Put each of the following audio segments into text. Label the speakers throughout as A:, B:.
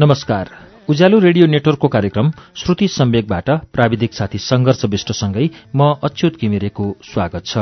A: नमस्कार उज्यालो रेडियो नेटवर्कको कार्यक्रम श्रुति सम्वेकबाट प्राविधिक साथी सङ्घर्ष विष्टसँगै म अच्युत किमिरेको स्वागत छ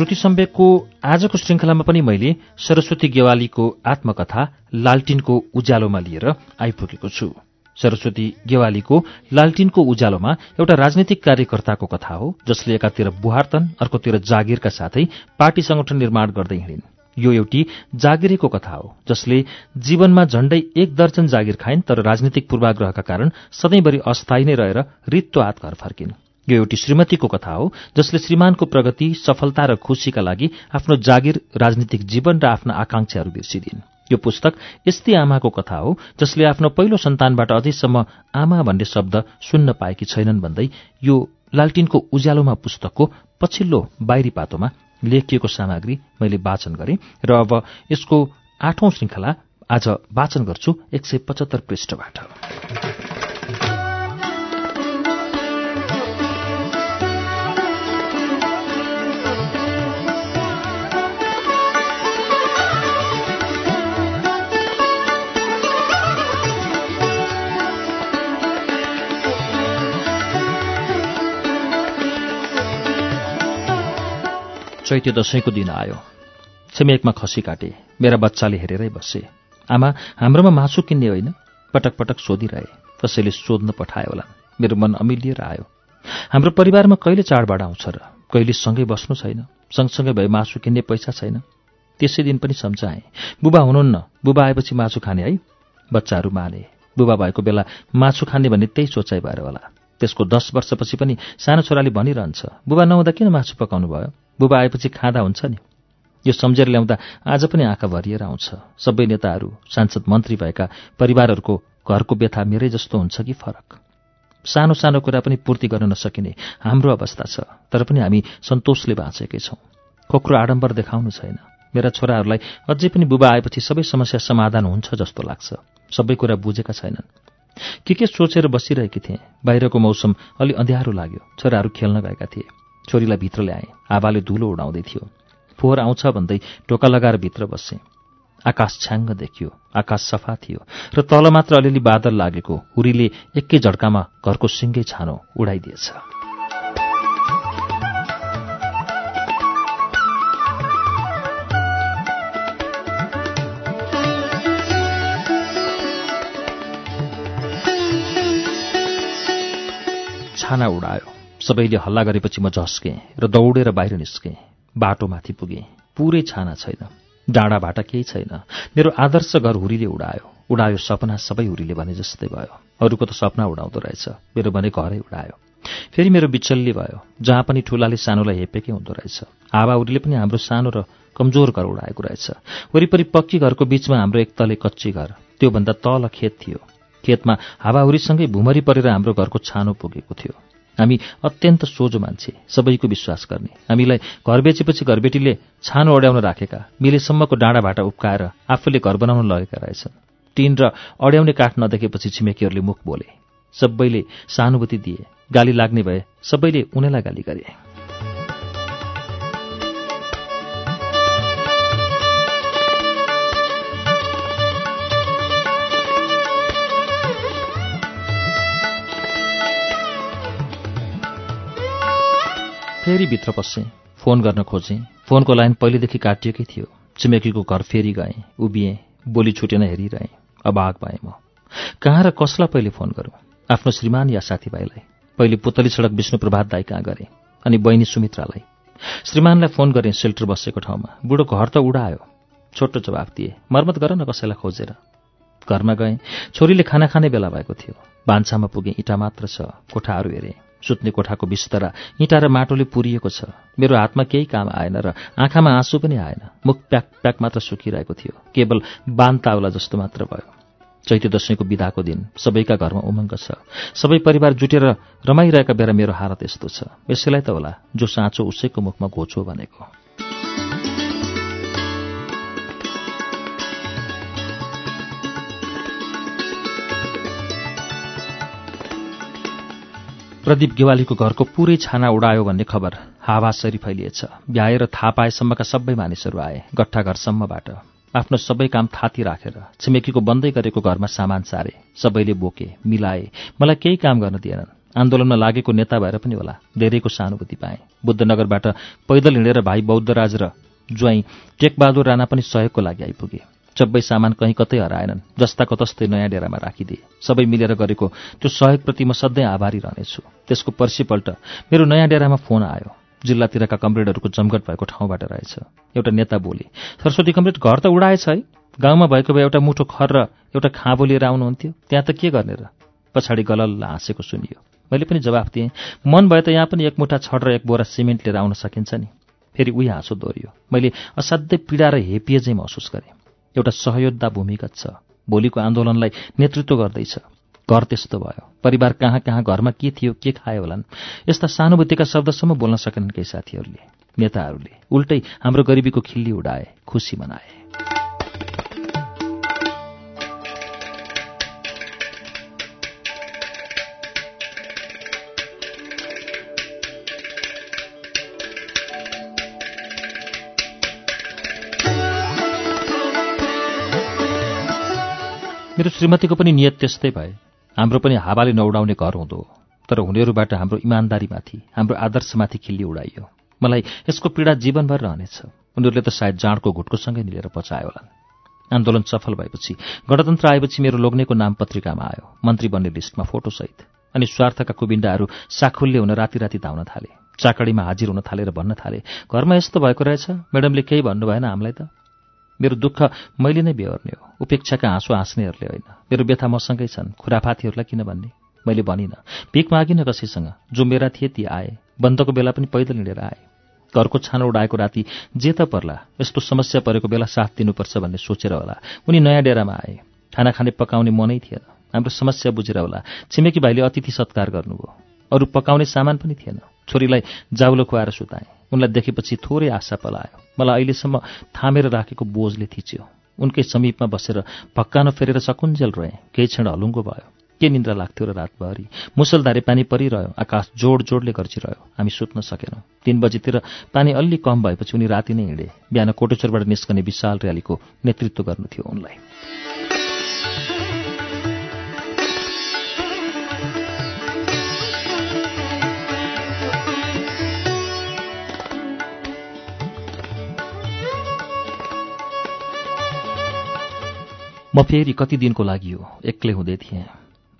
A: श्रुति सम्वेकको आजको श्रृङ्खलामा पनि मैले सरस्वती गेवालीको आत्मकथा लालटिनको उज्यालोमा लिएर आइपुगेको छु। सरस्वती गेवालीको लालटिनको उज्यालोमा एउटा राजनीतिक कार्यकर्ताको कथा हो जसले एकातिर बुहारतन अर्कोतिर जागिरका साथै पार्टी संगठन निर्माण गर्दै हिँडिन्। यो एउटी जागिरेको कथा हो जसले जीवनमा झण्डै एक दर्जन जागिर खाइन् तर राजनीतिक पूर्वाग्रहका कारण सधैँभरि अस्थायी नै रहेर रित्तो हात घर फर्किन्। यो एउटी श्रीमतीको कथा हो जसले श्रीमानको प्रगति सफलता र खुशीका लागि आफ्नो जागिर राजनीतिक जीवन र आफ्ना आकांक्षाहरू बिर्सिदिन्। यो पुस्तक यस्तै आमाको कथा हो जसले आफ्नो पहिलो सन्तानबाट अझैसम्म आमा भन्ने शब्द सुन्न पाएकी छैनन् भन्दै यो लालटिनको उज्यालोमा पुस्तकको पछिल्लो बाहिरी पातोमा लेखिएको सामग्री मैले वाचन गरेँ र अब यसको आठौं श्रृङ्खला आज वाचन गर्छु एक सय पचहत्तर पृष्ठबाट। चैत्य दशैंको दिन आयो। छिमेकमा खसी काटे। मेरा बच्चाले हेरेरै बसे। आमा हाम्रोमा मासु किन्ने होइन? पटक पटक सोधिरहे। कसैले सोध्न पठायो होला। मेरो मन अमिलिएर आयो। हाम्रो परिवारमा कहिले चाडबाड आउँछ र कहिले सँगै बस्नु छैन? सँगसँगै भए मासु किन्ने पैसा छैन? त्यसै दिन पनि सम्झाएँ। बुबा हुनुहुन्न। बुबा आएपछि मासु खाने है? बच्चाहरू माने। बुबा भएको बेला मासु खाने भन्ने त्यही सोचाइ भएर होला। त्यसको दस वर्षपछि पनि सानो छोराले भनिरहन्छ बुबा नहुँदा किन मासु पकाउनु भयो? बुबा आएपछि खाँदा हुन्छ नि। यो सम्झेर ल्याउँदा आज पनि आँखा भरिएर आउँछ। सबै नेताहरू सांसद मन्त्री भएका परिवारहरूको घरको व्यथा मेरै जस्तो हुन्छ कि फरक? सानो सानो कुरा पनि पूर्ति गर्न नसकिने हाम्रो अवस्था छ तर पनि हामी सन्तोषले बाँचेकै छौँ। खोक्रो आडम्बर देखाउनु छैन। मेरा छोराहरूलाई अझै पनि बुबा आएपछि सबै समस्या समाधान हुन्छ जस्तो लाग्छ। सबै कुरा बुझेका छैनन्। के के सोचेर बसिरहेकी थिएँ? बाहिरको मौसम अलि अँध्यारो लाग्यो। छोराहरू खेल्न गएका थिए। छोरीलाई भित्र ल्याएँ। हावाले धुलो उडाउँदै थियो। फोहोर आउँछ भन्दै टोका लगाएर भित्र बसेँ। आकाश छ्याङ्ग देखियो। आकाश सफा थियो र तल मात्र अलिअलि बादल लागेको हुरीले एकै झड्कामा घरको सिङ्गै छानो उडाइदिएछ। छाना उडायो। सबैले हल्ला गरेपछि म झस्केँ र दौडेर बाहिर निस्केँ। बाटोमाथि पुगेँ। पुरै छाना छैन। डाँडा भाटा केही छैन। मेरो आदर्श घर हुरीले उडायो। उडायो सपना सबै हुरीले भने जस्तै भयो। अरूको त सपना उडाउँदो रहेछ। मेरो भने घरै उडायो। फेरि मेरो बिचल्ली भयो। जहाँ पनि ठुलाले सानोलाई हेपेकै हुँदो रहेछ। हावाहुरीले पनि हाम्रो सानो र कमजोर घर उडाएको रहेछ। वरिपरि पक्की घरको बीचमा हाम्रो एक तले कच्ची घर। त्योभन्दा तल खेत थियो। खेतमा हावाहुरीसँगै भुमरी परेर हाम्रो घरको छानो पुगेको थियो। हामी अत्यन्त सोझो मान्छे सबैको विश्वास गर्ने। हामीलाई घर बेचेपछि घरबेटीले छानो अड्याउन राखेका मिलेसम्मको डाँडा भाटा उप्काएर आफूले घर बनाउन लगेका रहेछन्। टिन र अड्याउने काठ नदेखेपछि छिमेकीहरूले मुख बोले। सबैले सहानुभूति दिए। गाली लाग्ने भए सबैले उनीलाई गाली गरे। फेरि भित्र पसेँ फोन गर्न खोजेँ। फोनको लाइन पहिलेदेखि काटिएकै थियो। छिमेकीको घर फेरि गएँ। उभिएँ। बोली छुटेन हेरिरहेँ। अभाग भएँ म। कहाँ र कसलाई पहिले फोन गरौँ? आफ्नो श्रीमान या साथीभाइलाई? पहिले पुतली सडक विष्णु प्रभात दाई कहाँ गरेँ? अनि बहिनी सुमित्रालाई? श्रीमानलाई फोन गरेँ सेल्टर बसेको ठाउँमा। बुढो घर त उडायो। छोटो जवाफ दिए। मर्मत गर न कसैलाई खोजेर। घरमा गएँ। छोरीले खाना खाने बेला भएको थियो। भान्सामा पुगेँ। इँटा मात्र छ। कोठाहरू हेरेँ। सुत्ने कोठाको बिस्तरा इँटा र माटोले पुरिएको छ। मेरो हातमा केही काम आएन र आँखामा आँसु पनि आएन। मुख प्याक प्याक मात्र सुकिरहेको थियो। केवल बान ताउला जस्तो मात्र भयो। चैते दशैंको विदाको दिन सबैका घरमा उमङ्ग छ। सबै परिवार जुटेर रमाइरहेका बेला मेरो हालत यस्तो छ। यसैलाई त होला जो साँचो उसैको मुखमा घोचो भनेको। प्रदीप गेवालीको घरको पुरै छाना उडायो भन्ने खबर हावासरी फैलिएछ। भ्याएर थाहा पाएसम्मका सबै मानिसहरू आए गट्ठा घरसम्मबाट। आफ्नो सबै काम थाती राखेर छिमेकीको बन्दै गरेको घरमा सामान सारे सबैले बोके मिलाए मलाई केही काम गर्न दिएनन्। आन्दोलनमा लागेको नेता भएर पनि होला धेरैको सहानुभूति पाएँ। बुद्धनगरबाट पैदल हिँडेर भाइ बौद्धराज र ज्वाइँ टेकबहादुर राणा पनि सहयोगको लागि आइपुगे। सबै सामान कहीँ कतै हराएनन् जस्ताको तस्तै नयाँ डेरामा राखिदिए। सबै मिलेर गरेको त्यो सहयोगप्रति म सधैँ आभारी रहनेछु। त्यसको पर्सिपल्ट मेरो नयाँ डेरामा फोन आयो। जिल्लातिरका कमरेडहरूको जमघट भएको ठाउँबाट रहेछ। एउटा नेता बोले सरस्वती कमरेड घर त उडाएछ है? गाउँमा भएको भए एउटा मुठो खर र एउटा खाँबो लिएर आउनुहुन्थ्यो। त्यहाँ त के गर्ने र? पछाडि गलल्ल हाँसेको सुनियो। मैले पनि जवाफ दिएँ। मन भए त यहाँ पनि एक मुठा छड र एक बोरा सिमेन्ट लिएर आउन सकिन्छ नि। फेरि उही हाँसो दोहोरियो। मैले असाध्यै पीडा र हेपिए चाहिँ महसुस गरेँ। एउटा सहयोद्धा भूमिगत छ। भोलिको आन्दोलनलाई नेतृत्व गर्दैछ। घर त्यस्तो भयो। परिवार कहाँ कहाँ घरमा के थियो के खायो होलान्? यस्ता सानुभूतिका शब्दसम्म बोल्न सकेनन् केही साथीहरूले नेताहरूले। उल्टै हाम्रो गरिबीको खिल्ली उडाए खुसी मनाए। मेरो श्रीमतीको पनि नियत त्यस्तै भए। हाम्रो पनि हावाले नउडाउने घर हुँदो तर हुनेहरूबाट हाम्रो इमान्दारीमाथि हाम्रो आदर्शमाथि खिल्ली उडाइयो। मलाई यसको पीडा जीवनभर रहनेछ। उनीहरूले त सायद जाँडको घुटकोसँगै मिलेर पचायो होलान्। आन्दोलन सफल भएपछि गणतन्त्र आएपछि मेरो लोग्नेको नाम पत्रिकामा आयो मन्त्री बन्ने लिस्टमा फोटोसहित। अनि स्वार्थका कुबिन्डाहरू साखुल्य हुन राति राति धाउन थाले चाकडीमा हाजिर हुन थालेर भन्न थाले घरमा यस्तो भएको रहेछ? म्याडमले केही भन्नु भएन हामीलाई त? मेरो दुःख मैले नै बेहोर्ने हो। उपेक्षाका हाँसो हाँस्नेहरूले होइन। मेरो व्यथा मसँगै छन्। खुराफातीहरूलाई किन भन्ने? मैले भनिनँ। भिख मागिनँ कसैसँग? जो मेरा थिए ती आए। बन्दको बेला पनि पैदल हिँडेर आए। घरको छानो उडाएको राति जे त पर्ला यस्तो समस्या परेको बेला साथ दिनुपर्छ भन्ने सोचेर होला। उनी नयाँ डेरामा आए। खाना खाने पकाउने मनै थिएन। हाम्रो समस्या बुझेर होला। छिमेकी भाइले अतिथि सत्कार गर्नुभयो। अरू पकाउने सामान पनि थिएन। छोरीलाई जाउलो खुवाएर सुताएँ। उनलाई देखेपछि थोरै आशा पलायो। मलाई अहिलेसम्म थामेर राखेको बोझले थिच्यो। उनकै समीपमा बसेर भक्कानो फेरेर सकुन्जेल रहेँ केही क्षण हलुङ्गो भयो। के निन्द्रा लाग्थ्यो र रातभरि? मुसलधारे पानी परिरह्यो। आकाश जोड जोडले गर्छिरह्यो। हामी सुत्न सकेनौँ। तीन बजीतिर पानी अलि कम भएपछि उनी राति नै हिँडे। बिहान कोटेश्वरबाट निस्कने विशाल र्यालीको नेतृत्व गर्नु थियो उनलाई। म फेरि कति दिनको लागि हो? एक्लै हुँदै थिएँ।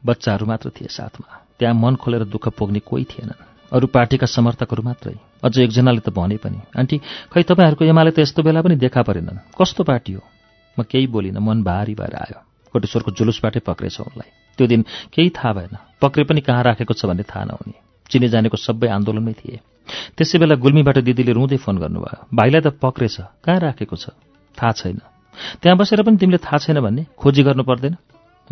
A: बच्चाहरू मात्र थिए साथमा। त्यहाँ मन खोलेर दुःख पोग्ने कोही थिएनन्। अरू पार्टीका समर्थकहरू मात्रै। अझ एकजनाले त भने पनि आन्टी खै तपाईँहरूको एमाले त यस्तो बेला पनि देखा परेनन्। कस्तो पार्टी हो? म केही बोलिनँ मन भारी भएर आयो। कोटेश्वरको जुलुसबाटै पक्रेछ उनलाई। त्यो दिन केही थाहा भएन। पक्रे पनि कहाँ राखेको छ भन्ने थाहा नहुने। चिने जानेको सबै आन्दोलनमै थिए। त्यसै बेला गुल्मीबाट दिदीले रुँदै फोन गर्नुभयो। भाइलाई त पक्रेछ। कहाँ राखेको छ? थाहा छैन। त्यहाँ बसेर पनि तिमीले थाहा छैन भन्ने? खोजी गर्नु पर्दैन।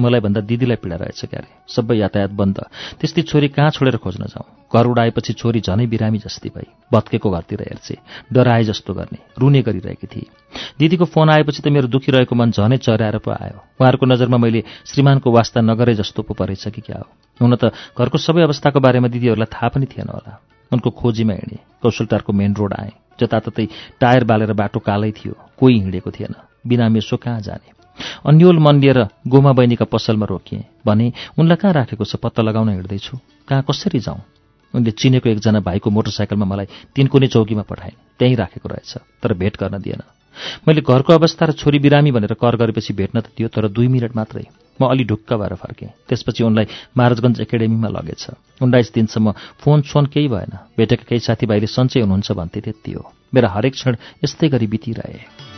A: मलाई भन्दा दिदीलाई पीडा रहेछ क्यारे। सबै यातायात बन्द। त्यस्तै छोरी कहाँ छोडेर खोज्न जाउँ? घर उडाएपछि छोरी झनै बिरामी जस्तै भई। भत्केको घरतिर हेर्छे। डराए जस्तो गर्ने। रुने गरिरहेकी थिए। दिदीको फोन आएपछि त मेरो दुखिरहेको मन झनै चर्याएर पो आयो। उहाँहरूको नजरमा मैले श्रीमानको वास्ता नगरे जस्तो पो परेछ कि क्या हो? हुन त घरको सबै अवस्थाको बारेमा दिदीहरूलाई थाहा पनि थिएन होला। उनको खोजीमा हिँडेँ। कौशलटारको मेन रोड आएँ। जताततै टायर बालेर बाटो कालै थियो। कोही हिँडेको थिएन। बिना मेसो कहाँ जाने? अन्यल मन लिएर गोमा बहिनीका पसलमा रोकिएँ भने उनलाई कहाँ राखेको छ पत्ता लगाउन हिँड्दैछु? कहाँ कसरी जाउँ? उनले चिनेको एकजना भाइको मोटरसाइकलमा मलाई तिनकुने चौकीमा पठाइन् त्यहीँ राखेको रहेछ तर भेट गर्न दिएन। मैले घरको अवस्था र छोरी बिरामी भनेर कर गरेपछि भेट्न त दियो तर दुई मिनट मात्रै। म अलि ढुक्क भएर फर्केँ। त्यसपछि उनलाई महाराजगञ्ज एकाडेमीमा लगेछ। उन्नाइस दिनसम्म फोन सोन केही भएन। भेटेका केही साथीभाइले सन्चै हुनुहुन्छ भन्थे त्यति हो। मेरा हरेक क्षण यस्तै गरी बितिरहे।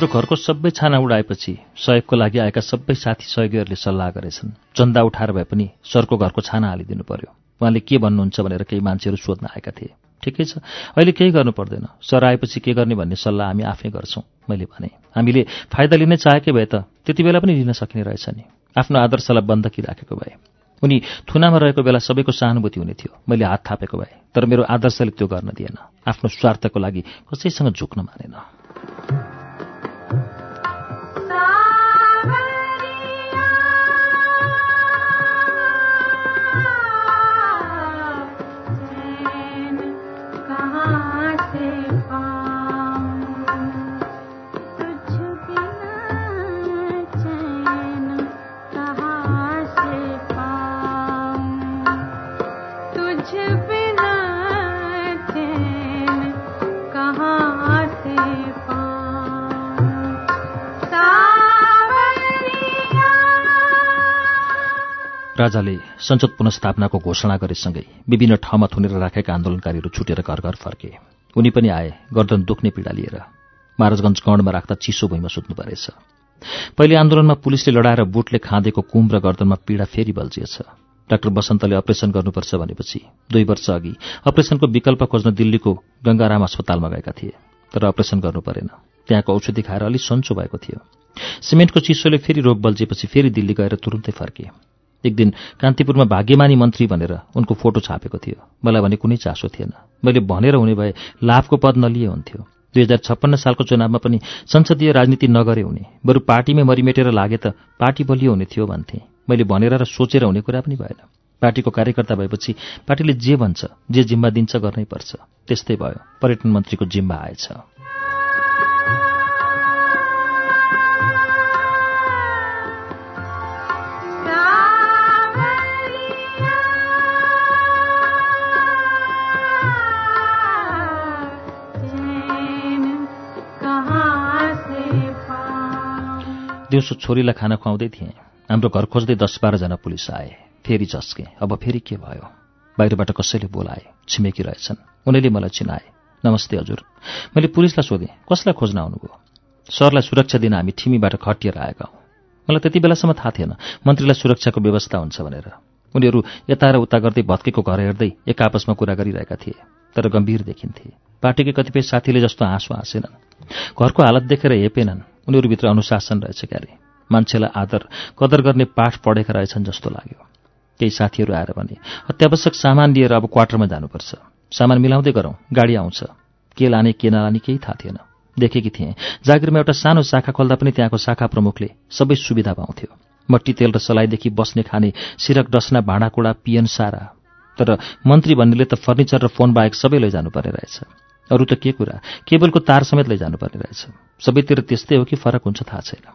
A: हाम्रो घरको सबै छाना उडाएपछि सहयोगको लागि आएका सबै साथी सहयोगीहरूले सल्लाह गरेछन्। चन्दा उठाएर भए पनि सरको घरको छाना हालिदिनु पर्यो। उहाँले के भन्नुहुन्छ भनेर केही मान्छेहरू सोध्न आएका थिए। ठिकै छ। अहिले केही गर्नु पर्दैन। सर आएपछि के गर्ने भन्ने सल्लाह हामी आफै गर्छौँ मैले भने। हामीले फाइदा लिनै चाहेकै भए त त्यति बेला पनि लिन सकिने रहेछ नि। आफ्नो आदर्शलाई बन्दकी राखेको भए। उनी थुनामा रहेको बेला सबैको सहानुभूति हुने थियो। मैले हात थापेको भए। तर मेरो आदर्शले त्यो गर्न दिएन। आफ्नो स्वार्थको लागि कसैसँग झुक्न मानेन। राजाले संसद पुनस्थापनाको घोषणा गरेसँगै विभिन्न ठाउँमा थुनेर राखेका आन्दोलनकारीहरू छुटेर घर घर फर्के। उनी पनि आए गर्दन दुख्ने पीडा लिएर महाराजगञ्ज गणमा राख्दा चिसो भुइँमा सुत्नु परेछ। पहिले आन्दोलनमा पुलिसले लडाएर बुटले खाँदेको कुम र गर्दनमा पीडा फेरि बल्झिएछ। डाक्टर बसन्तले अपरेसन गर्नुपर्छ भनेपछि दुई वर्ष अघि अपरेसनको विकल्प खोज्न दिल्लीको गंगाराम अस्पतालमा गएका थिए तर अपरेसन गर्नु परेन। त्यहाँको औषधि खाएर अलि सन्चो भएको थियो। सिमेन्टको चिसोले फेरि रोग बल्झेपछि फेरि दिल्ली गएर तुरुन्तै फर्के। एक दिन कान्तिपुरमा भाग्यमानी मन्त्री भनेर उनको फोटो छापेको थियो। मलाई भने कुनै चासो थिएन। मैले भनेर हुने भए लाभको पद नलिए हुन्थ्यो। दुई हजार छप्पन्न सालको चुनावमा पनि संसदीय राजनीति नगरे हुने बरु पार्टीमै मरिमेटेर लागे त पार्टी बलियो हुने थियो भन्थे। मैले भनेर र सोचेर हुने कुरा पनि भएन। पार्टीको कार्यकर्ता भएपछि पार्टीले जे भन्छ जे जिम्मा दिन्छ गर्नै पर्छ। त्यस्तै भयो। पर्यटन मन्त्रीको जिम्मा आएछ। दिउँसो छोरीलाई खाना खुवाउँदै थिएँ। हाम्रो घर खोज्दै दस बाह्रजना पुलिस आए। फेरि झस्के अब फेरि के भयो? बाहिरबाट कसैले बोलाए? छिमेकी रहेछन्। उनीले मलाई चिनाए। नमस्ते हजुर। मैले पुलिसलाई सोधेँ कसलाई खोज्न आउनुभयो? सरलाई सुरक्षा दिन हामी ठिमीबाट खटिएर आएका हौँ। मलाई त्यति बेलासम्म थाहा थिएन। मन्त्रीलाई सुरक्षाको व्यवस्था हुन्छ भनेर। उनीहरू यता र उता गर्दै भत्केको घर हेर्दै एक आपसमा कुरा गरिरहेका थिए तर गम्भीर देखिन्थे। पार्टीकै कतिपय साथीले जस्तो हाँसो हाँसेनन्। घरको हालत देखेर हेपेनन्। उनीहरूभित्र अनुशासन रहेछ क्यारे। मान्छेलाई आदर कदर गर्ने पाठ पढेका रहेछन् जस्तो लाग्यो। केही साथीहरू आएर भने अत्यावश्यक सामान लिएर अब क्वार्टरमा जानुपर्छ। सामान मिलाउँदै गरौँ गाडी आउँछ। के लाने के नलाने केही थाहा थिएन। देखेकी थिएँ। जागिरमा एउटा सानो शाखा खोल्दा पनि त्यहाँको शाखा प्रमुखले सबै सुविधा पाउँथ्यो। मट्टी तेल र सलाइदेखि बस्ने खाने सिरक डसना भाँडाकुँडा पिएन सारा। तर मन्त्री भन्नेले त फर्निचर र फोन बाहेक सबै लैजानुपर्ने रहेछ। अरू त के कुरा? केबलको तार समेत लैजानुपर्ने रहेछ। सबैतिर त्यस्तै हो कि फरक हुन्छ थाहा छैन।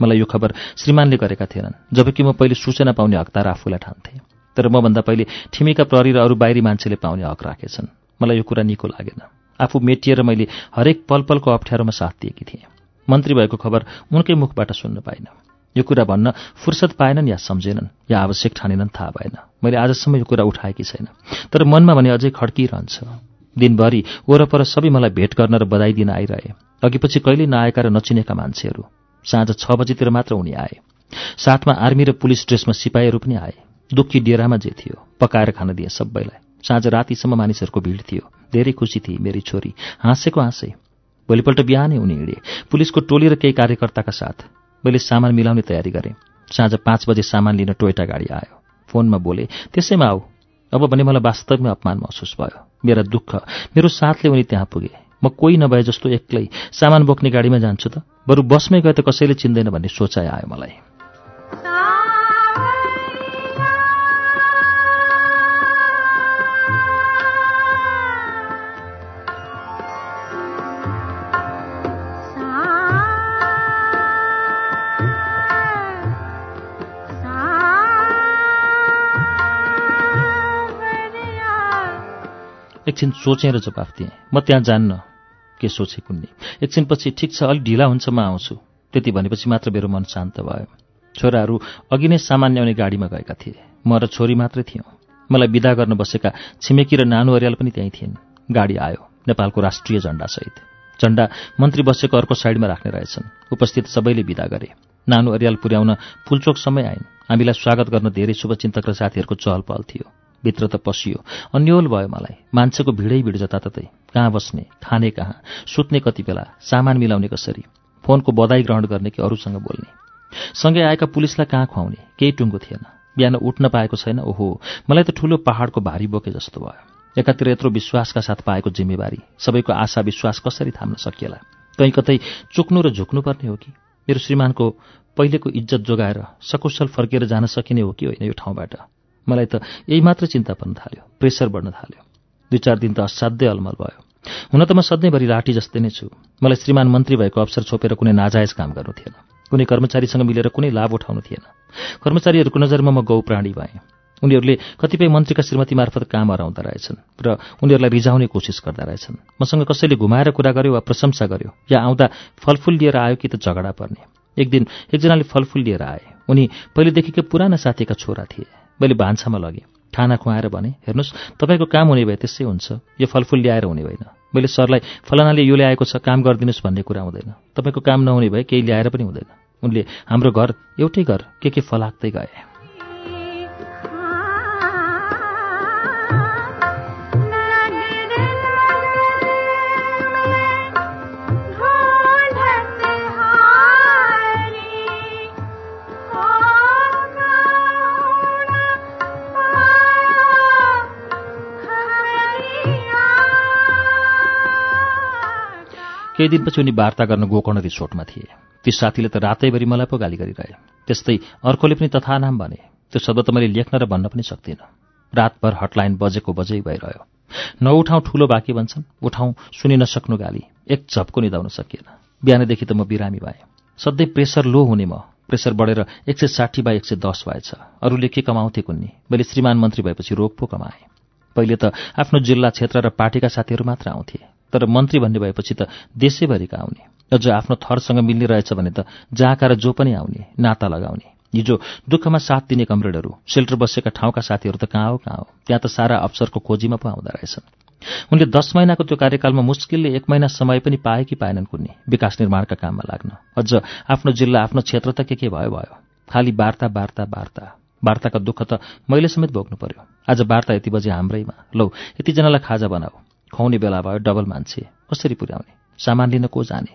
A: मलाई यो खबर श्रीमानले गरेका थिएनन् जबकि म पहिले सूचना पाउने हकदार आफूलाई ठान्थेँ। तर मभन्दा पहिले ठिमीका प्रहरी र अरू बाहिरी मान्छेले पाउने हक राखेछन्। मलाई यो कुरा निको लागेन। आफू मेटिएर मैले हरेक पल पलको अप्ठ्यारोमा साथ दिएकी थिएँ। मन्त्री भएको खबर उनकै मुखबाट सुन्न पाइन। यो कुरा भन्न फुर्सद पाएनन् या सम्झेनन् या आवश्यक ठानेनन् थाहा भएन। मैले आजसम्म यो कुरा उठाएकी छैन। तर मनमा भने अझै खड्किरहन्छ। दिनभरि वरपर सबै मलाई भेट गर्न र बधाई दिन आइरहे। अघिपछि कहिल्यै नआएका र नचिनेका मान्छेहरू साँझ छ बजीतिर मात्र उनी आए। साथमा आर्मी र पुलिस ड्रेसमा सिपाहीहरू पनि आए। दुःखी डेरामा जे थियो पकाएर खान दिए सबैलाई। साँझ रातिसम्म मानिसहरूको भिड थियो। धेरै खुसी थिए मेरी छोरी। हाँसेको हाँसे। भोलिपल्ट बिहानै उनी हिँडे। पुलिसको टोली र केही कार्यकर्ताका साथ। मैले सामान मिलाउने तयारी गरेँ। साँझ पाँच बजे सामान लिन टोयटा गाडी आयो। फोनमा बोले त्यसैमा आऊ। अब भने मलाई वास्तवमै अपमान महसुस भयो। मेरा दुःख मेरो साथले उनी त्यहाँ पुगे। म कोही नभए जस्तो एक्लै सामान बोक्ने गाडीमा जान्छु त। बरु बसमै गए त कसैले चिन्दैन भन्ने सोचाइ आयो मलाई। एकछिन सोचेँ र जवाफ दिएँ। म त्यहाँ जान्न के सोचे कुन्नी एकछिनपछि ठिक छ अलिक ढिला हुन्छ म आउँछु। त्यति भनेपछि मात्र मेरो मन शान्त भयो। छोराहरू अघि नै सामान ल्याउने गाडीमा गएका थिए। म र छोरी मात्रै थियौँ। मलाई विदा गर्न बसेका छिमेकी र नानु अरियाल पनि त्यहीँ थिइन्। गाडी आयो नेपालको राष्ट्रिय झण्डासहित। झण्डा मन्त्री बसेको अर्को साइडमा राख्ने रहेछन्। उपस्थित सबैले विदा गरे। नानु अरियाल पुर्याउन फुलचोकसम्मै आइन्। हामीलाई स्वागत गर्न धेरै शुभचिन्तक र साथीहरूको चहल पहल थियो। भित्र त पसियो। अन्यल भयो मलाई। मान्छेको भिडै भिड जताततै कहाँ बस्ने? खाने कहाँ? सुत्ने कति बेला? सामान मिलाउने कसरी? फोनको बधाई ग्रहण गर्ने कि अरूसँग बोल्ने? सँगै आएका पुलिसलाई कहाँ खुवाउने? केही टुङ्गो थिएन। बिहान उठ्न पाएको छैन। ओहो! मलाई त ठुलो पहाडको भारी बोके जस्तो भयो। एकातिर यत्रो विश्वासका साथ पाएको जिम्मेवारी। सबैको आशा विश्वास कसरी थाम्न सकिएला? कहीँ कतै चुक्नु र झुक्नुपर्ने हो कि? मेरो श्रीमानको पहिलेको इज्जत जोगाएर सकुशल फर्किएर जान सकिने हो कि होइन यो ठाउँबाट? मलाई त यही मात्र चिन्ता पर्न थाल्यो प्रेसर बढ्न थाल्यो। दुई चार दिन त असाध्यै अलमल भयो। हुन त म सधैँभरि राठी जस्तै नै छु। मलाई श्रीमान मन्त्री भएको अवसर छोपेर कुनै नाजायज काम गर्नु थिएन। कुनै कर्मचारीसँग मिलेर कुनै लाभ उठाउनु थिएन। कर्मचारीहरूको नजरमा म गौ प्राणी भएँ। उनीहरूले कतिपय मन्त्रीका श्रीमती मार्फत काम हराउँदा रहेछन् र उनीहरूलाई रिझाउने कोसिस गर्दा रहेछन्। मसँग कसैले घुमाएर कुरा गर्यो वा प्रशंसा गर्यो या आउँदा फलफुल लिएर आयो कि त झगडा पर्ने। एक दिन एकजनाले फलफुल लिएर आए। उनी पहिलेदेखिकै पुराना साथीका छोरा थिए। मैले भान्सामा लगेँ। खाना खुवाएर भने हेर्नुहोस् तपाईँको काम हुने भए त्यसै हुन्छ। यो फलफुल ल्याएर हुने होइन मैले सरलाई फलानाले यो ल्याएको छ काम गरिदिनुहोस् भन्ने कुरा हुँदैन। तपाईँको काम नहुने भए केही ल्याएर पनि हुँदैन। उनले हाम्रो घर एउटै घर के के फलाक्दै गए? केही दिनपछि उनी वार्ता गर्न गोकर्ण रिसोर्टमा थिए। ती साथीले त रातैभरि मलाई पो गाली गरिरहे। त्यस्तै अर्कोले पनि तथा नाम भने। त्यो शब्द त मैले लेख्न र भन्न पनि सक्दिनँ। रातभर हटलाइन बजेको बजै भइरह्यो। नउठाउँ ठूलो बाँकी भन्छन्। उठाउँ सुनि नसक्नु गाली। एक झप्को निदाउन सकिएन। बिहानदेखि त म बिरामी भएँ। सधैँ प्रेसर लो हुने म। प्रेसर बढेर एक सय साठी बाई एक सय दस भएछ। अरूले के कमाउँथे कुन्नी। मैले श्रीमान मन्त्री भएपछि रोग पो कमाएँ। पहिले त आफ्नो जिल्ला क्षेत्र र पार्टीका साथीहरू मात्र आउँथे। तर मन्त्री भन्ने भएपछि त देशैभरिका आउने अझ आफ्नो थरसँग मिल्ने रहेछ भने त जहाँका र जो पनि आउने नाता लगाउने। हिजो दुःखमा साथ दिने कमरेडहरू सेल्टर बसेका ठाउँका साथीहरू त कहाँ हो कहाँ हो? त्यहाँ त सारा अवसरको खोजीमा पो आउँदो रहेछन्। उनले दस महिनाको त्यो कार्यकालमा मुस्किलले एक महिना समय पनि पाए कि पाएनन् कुन्ने विकास निर्माणका काममा लाग्न। अझ आफ्नो जिल्ला आफ्नो क्षेत्र त के के भयो भयो? खालि वार्ता वार्ता वार्ता। वार्ताका दुःख त मैले समेत भोग्नु पर्यो। आज वार्ता यति बजे हाम्रैमा। लौ यतिजनालाई खाजा बनाऊ। खुवाउने बेला भयो डबल मान्छे कसरी पुर्याउने? सामान लिन को जाने?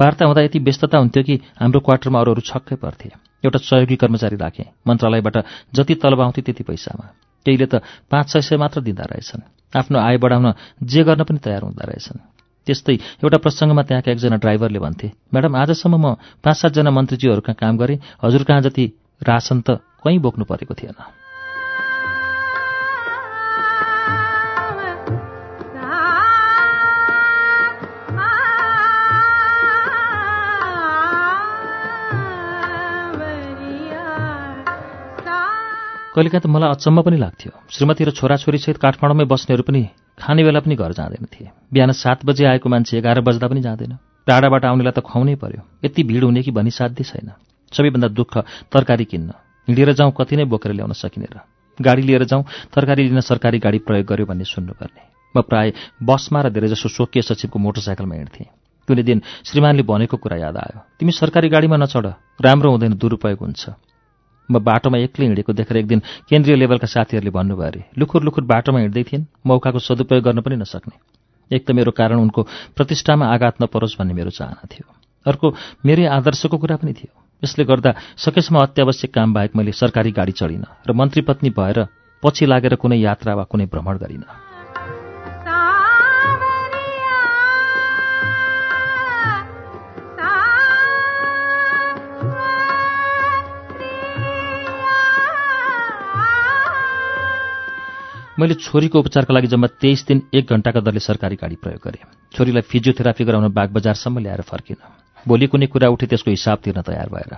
A: वार्ता हुँदा यति व्यस्तता हुन्थ्यो कि हाम्रो क्वार्टरमा अरूहरू छक्कै पर्थे। एउटा सहयोगी कर्मचारी राखेँ मन्त्रालयबाट जति तलब आउँथे त्यति पैसामा। केहीले त पाँच सय सय मात्र दिँदा रहेछन्। आफ्नो आय बढाउन जे गर्न पनि तयार हुँदो रहेछन्। त्यस्तै एउटा प्रसङ्गमा त्यहाँका एकजना ड्राइभरले भन्थे म्याडम आजसम्म म पाँच सातजना मन्त्रीजीहरूका काम गरेँ। हजुर कहाँ जति रासन त कहीँ बोक्नु परेको थिएन। कहिलेकाहीँ त मलाई अचम्म पनि लाग्थ्यो। श्रीमती र छोराछोरीसहित काठमाडौँमै बस्नेहरू पनि खाने बेला पनि घर जाँदैन थिए। बिहान सात बजे आएको मान्छे एघार बज्दा पनि जाँदैन। टाढाबाट आउनेलाई त खुवाउनै पर्यो। यति भिड हुने कि भनी साध्य छैन। सबैभन्दा दुःख तरकारी किन्न। हिँडेर जाउँ कति नै बोकेर ल्याउन सकिने र गाडी लिएर जाउँ तरकारी लिन सरकारी गाडी प्रयोग गर्यो भन्ने सुन्नुपर्ने। म प्राय बसमा र धेरैजसो स्वकीय सचिवको मोटरसाइकलमा हिँड्थेँ। कुनै दिन श्रीमानले भनेको कुरा याद आयो। तिमी सरकारी गाडीमा नचढ। राम्रो हुँदैन दुरुपयोग हुन्छ। म बाटोमा एक्लै हिँडेको देखेर एक दिन केन्द्रीय लेभलका साथीहरूले भन्नुभयो अरे लुखुर लुखुर बाटोमा हिँड्दै थिइन् मौकाको सदुपयोग गर्न पनि नसक्ने। एक त मेरो कारण उनको प्रतिष्ठामा आघात नपरोस् भन्ने मेरो चाहना थियो। अर्को मेरै आदर्शको कुरा पनि थियो। यसले गर्दा सकेसम्म अत्यावश्यक काम बाहेक मैले सरकारी गाडी चढिनँ र मन्त्री पत्नी भएर पछि लागेर कुनै यात्रा वा कुनै भ्रमण गरिनँ। मैले छोरीको उपचारका लागि जम्मा तेइस दिन एक घण्टाका दरले सरकारी गाडी प्रयोग गरेँ। छोरीलाई फिजियोथेरापी गराउन बागबजारसम्म ल्याएर फर्किन। भोलि कुनै कुरा उठे त्यसको हिसाब तिर्न तयार भएर।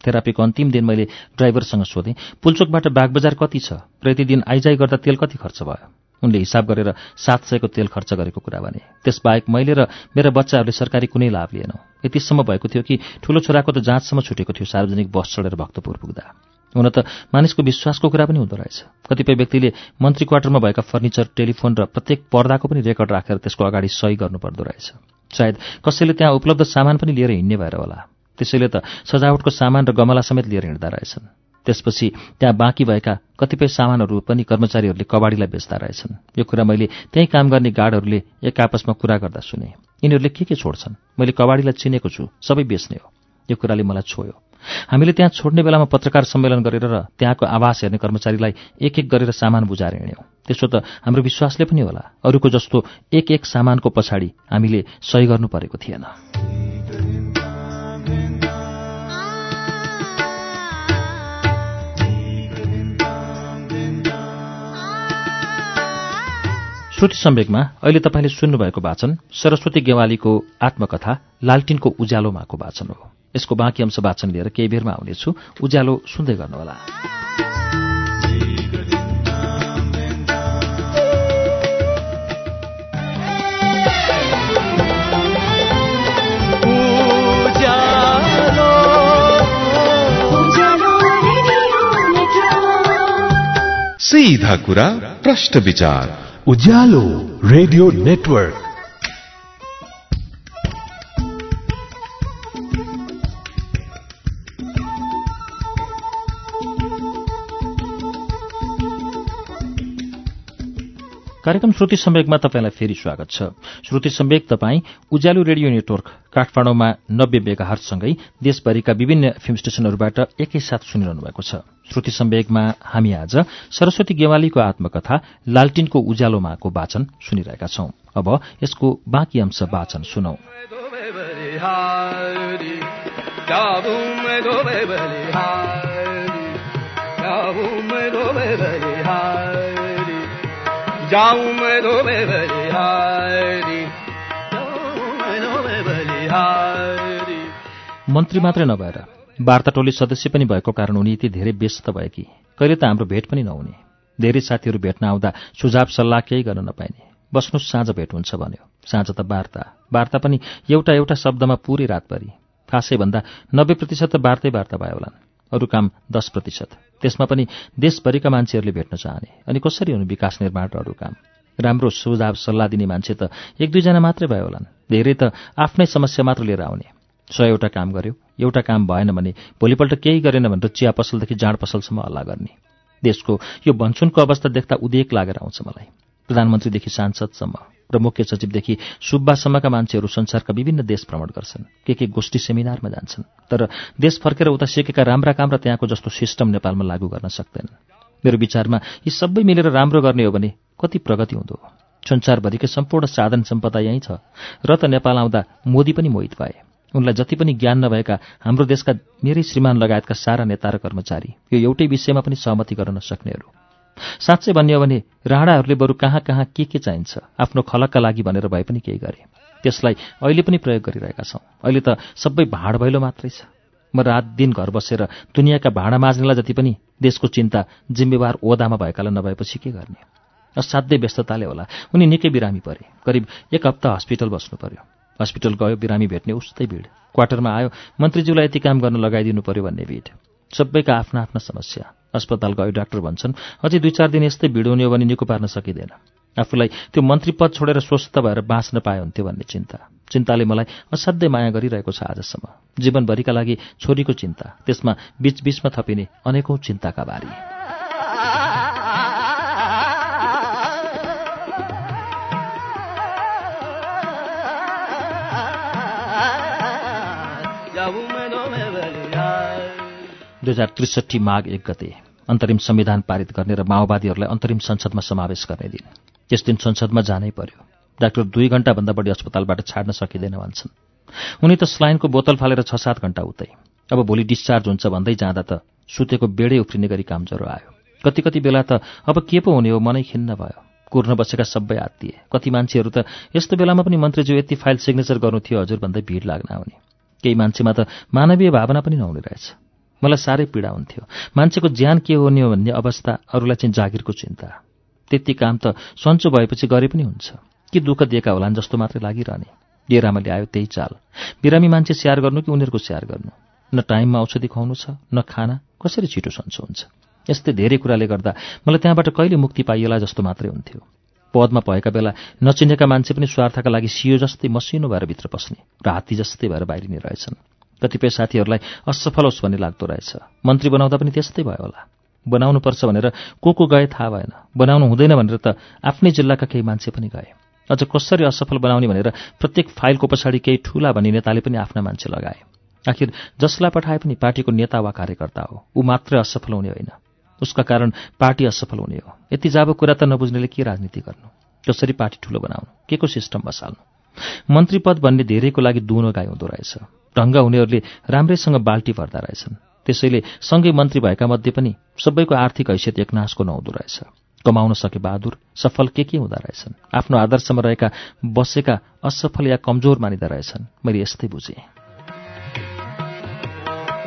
A: थेरापीको अन्तिम दिन मैले ड्राइभरसँग सोधेँ पुलचोकबाट बागबजार कति छ? प्रतिदिन आइजाई गर्दा तेल कति खर्च भयो? उनले हिसाब गरेर सात सयको तेल खर्च गरेको कुरा भने त्यसबाहेक मैले र मेरा बच्चाहरूले सरकारी कुनै लाभ लिएनौँ यतिसम्म भएको थियो कि ठुलो छोराको त जाँचसम्म छुटेको थियो सार्वजनिक बस चढेर भक्तपुर पुग्दा। हुन त मानिसको विश्वासको कुरा पनि हुँदो रहेछ। कतिपय व्यक्तिले मन्त्री क्वार्टरमा भएका फर्निचर टेलिफोन र प्रत्येक पर्दाको पनि रेकर्ड राखेर त्यसको अगाडि सही गर्नुपर्दो रहेछ। सायद कसैले त्यहाँ उपलब्ध सामान पनि लिएर हिँड्ने भएर होला। त्यसैले त सजावटको सामान र गमला समेत लिएर हिँड्दा रहेछन्। त्यसपछि त्यहाँ बाँकी भएका कतिपय सामानहरू पनि कर्मचारीहरूले कबाडीलाई बेच्दा रहेछन्। यो कुरा मैले त्यहीँ काम गर्ने गार्डहरूले एक आपसमा कुरा गर्दा सुने। यिनीहरूले के के छोड्छन्? मैले कबाडीलाई चिनेको छु। सबै बेच्ने हो। यो कुराले मलाई छोयो। हामीले त्यहाँ छोड्ने बेलामा पत्रकार सम्मेलन गरेर र त्यहाँको आवास हेर्ने कर्मचारीलाई एक एक गरेर सामान बुझाएर हिँड्यौँ त्यसो त हाम्रो विश्वासले पनि होला। अरूको जस्तो एक एक सामानको पछाडि हामीले सही गर्नु परेको थिएन। श्रुति सम्वेकमा अहिले तपाईँले सुन्नुभएको वाचन सरस्वती गेवालीको आत्मकथा लालटिनको उज्यालोमाको वाचन हो। यसको बाँकी अंश वाचन लिएर केही बेरमा आउनेछु। उज्यालो सुन्दै गर्नुहोला।
B: सीधा कुरा प्रश्न विचार
C: उज्यालो रेडियो नेटवर्क।
A: कार्यक्रम श्रुति सम्वेकमा तपाईँलाई फेरि स्वागत छ। श्रुति सम्वेक तपाईँ उज्यालो रेडियो नेटवर्क काठमाडौँमा नब्बे मेगाहरसँगै देशभरिका विभिन्न फिल्म स्टेशनहरूबाट एकैसाथ सुनिरहनु भएको छ। श्रुति सम्वेकमा हामी आज सरस्वती गेवालीको आत्मकथा लालटिनको उज्यालोमाको वाचन सुनिरहेका छौं। अब यसको बाँकी अंश वाचन सुनौ। मन्त्री मात्रै नभएर वार्ता टोली सदस्य पनि भएको कारण उनी यति धेरै व्यस्त भए कि कहिले त हाम्रो भेट पनि नहुने। धेरै साथीहरू भेट्न आउँदा सुझाव सल्लाह केही गर्न नपाइने। बस्नु साँझ भेट हुन्छ भन्यो। साँझ त वार्ता। वार्ता पनि एउटा एउटा शब्दमा पुरै रातभरि। खासै भन्दा नब्बे प्रतिशत त वार्तै वार्ता भयो होलान् अरू काम दस प्रतिशत। त्यसमा पनि देशभरिका मान्छेहरूले भेट्न चाहने अनि कसरी हुनु विकास निर्माण र अरू काम? राम्रो सुझाव सल्लाह दिने मान्छे त एक दुईजना मात्रै भयो होलान्। धेरै त आफ्नै समस्या मात्र लिएर आउने। सयवटा काम गर्यो एउटा काम भएन भने भोलिपल्ट केही गरेन भनेर चिया पसलदेखि जाँड पसलसम्म हल्ला गर्ने। देशको यो भन्छुनको अवस्था देख्दा उदेक लागेर आउँछ मलाई। प्रधानमन्त्रीदेखि सांसदसम्म। र मुख्य सचिवदेखि सुब्बासम्मका मान्छेहरू संसारका विभिन्न देश भ्रमण गर्छन् के के गोष्ठी सेमिनारमा जान्छन्। तर देश फर्केर उता सिकेका राम्रा काम र त्यहाँको जस्तो सिस्टम नेपालमा लागू गर्न सक्दैनन् मेरो विचारमा यी सबै मिलेर राम्रो गर्ने हो भने कति प्रगति हुँदो संसारभरिकै सम्पूर्ण साधन सम्पदा यहीँ छ। र त नेपाल आउँदा मोदी पनि मोहित भए। उनलाई जति पनि ज्ञान नभएका हाम्रो देशका मेरै श्रीमान लगायतका सारा नेता र कर्मचारी यो एउटै विषयमा पनि सहमति गर्न नसक्नेहरू साँच्चै भन्ने हो भने राणाहरूले बरु कहाँ कहाँ के के चाहिन्छ? आफ्नो खलकका लागि भनेर भए पनि केही गरे। त्यसलाई अहिले पनि प्रयोग गरिरहेका छौँ। अहिले त सबै भाँड भैलो मात्रै छ। म रात दिन घर बसेर दुनियाँका भाँडा माझ्नेलाई जति पनि देशको चिन्ता जिम्मेवार ओदामा भएकालाई नभएपछि के गर्ने? असाध्यै व्यस्तताले होला। उनी निकै बिरामी परे। करिब एक हप्ता हस्पिटल बस्नु पर्यो हस्पिटल गयो बिरामी भेट्ने उस्तै भिड। क्वार्टरमा आयो मन्त्रीज्यूलाई यति काम गर्न लगाइदिनु पर्यो भन्ने भिड। सबैका आफ्ना आफ्ना समस्या। अस्पताल गयो डाक्टर भन्छन् अझै दुई चार दिन यस्तै भिड हुने हो भने निको पार्न सकिँदैन। आफूलाई त्यो मन्त्री पद छोडेर स्वस्थ भएर बाँच्न पाए हुन्थ्यो भन्ने चिन्ता। चिन्ताले मलाई असाध्यै माया गरिरहेको छ आजसम्म। जीवनभरिका लागि छोरीको चिन्ता त्यसमा बीचबीचमा थपिने अनेकौं चिन्ताका बारी। दुई हजार त्रिसठी माघ एक गते अन्तरिम संविधान पारित गर्ने र माओवादीहरूलाई अन्तरिम संसदमा समावेश गर्ने दिन। त्यस दिन संसदमा जानै पर्यो। डाक्टर दुई घण्टाभन्दा बढी अस्पतालबाट छाड्न सकिँदैन भन्छन्। उनी त स्लाइनको बोतल फालेर छ सात घण्टा उतै। अब भोलि डिस्चार्ज हुन्छ भन्दै जाँदा त सुतेको बेडै उफ्रिने गरी काम ज्वरो आयो। कति कति बेला त अब के पो हुने हो मनै खिन्न भयो। कुर्न बसेका सबै आत्तिए कति मान्छेहरू त यस्तो बेलामा पनि मन्त्रीज्यू यति फाइल सिग्नेचर गर्नु थियो हजुर भन्दै भिड लाग्न आउने। केही मान्छेमा त मानवीय भावना पनि नहुने रहेछ। मलाई साह्रै पीडा हुन्थ्यो। मान्छेको ज्यान के हुने हो भन्ने अवस्था अरूलाई चाहिँ जागिरको चिन्ता। त्यति काम त सन्चो भएपछि गरे पनि हुन्छ। कि दुःख दिएका होलान् जस्तो मात्रै लागिरहने। डेरामाले आयो त्यही चाल। बिरामी मान्छे स्याहार गर्नु कि उनीहरूको स्याहार गर्नु? न टाइममा औषधि खुवाउनु छ न खाना। कसरी छिटो सन्चो हुन्छ? यस्तै धेरै कुराले गर्दा मलाई त्यहाँबाट कहिले मुक्ति पाइएला जस्तो मात्रै हुन्थ्यो। पदमा भएका बेला नचिनेका मान्छे पनि स्वार्थका लागि सियो जस्तै मसिनो भएर भित्र पस्ने र हात्ती जस्तै भएर बाहिरिने रहेछन् कतिपय साथीहरूलाई असफल होस् भन्ने लाग्दो रहेछ। मन्त्री बनाउँदा पनि त्यस्तै भयो होला। बनाउनुपर्छ भनेर को को गए थाहा भएन। बनाउनु हुँदैन भनेर त आफ्नै जिल्लाका केही मान्छे पनि गए। अझ कसरी असफल बनाउने भनेर प्रत्येक फाइलको पछाडि केही ठूला भन्ने नेताले पनि आफ्ना मान्छे लगाए। आखिर जसलाई पठाए पनि पार्टीको नेता वा कार्यकर्ता हो। ऊ मात्रै असफल हुने होइन। उसका कारण पार्टी असफल हुने हो। यति जाबो कुरा त नबुझ्नेले के राजनीति गर्नु? कसरी पार्टी ठुलो बनाउनु? के को सिस्टम बसाल्नु मन्त्री पद भन्ने धेरैको लागि दुनो गाई हुँदो रहेछ। ढङ्ग हुनेहरूले राम्रैसँग बाल्टी भर्दा रहेछन्। त्यसैले सँगै मन्त्री भएका मध्ये पनि सबैको आर्थिक हैसियत एकनाशको नहुँदो रहेछ। कमाउन सके बहादुर सफल के के हुँदो रहेछन्? आफ्नो आदर्शमा रहेका बसेका असफल या कमजोर मानिँदा रहेछन्? मैले यस्तै बुझेँ।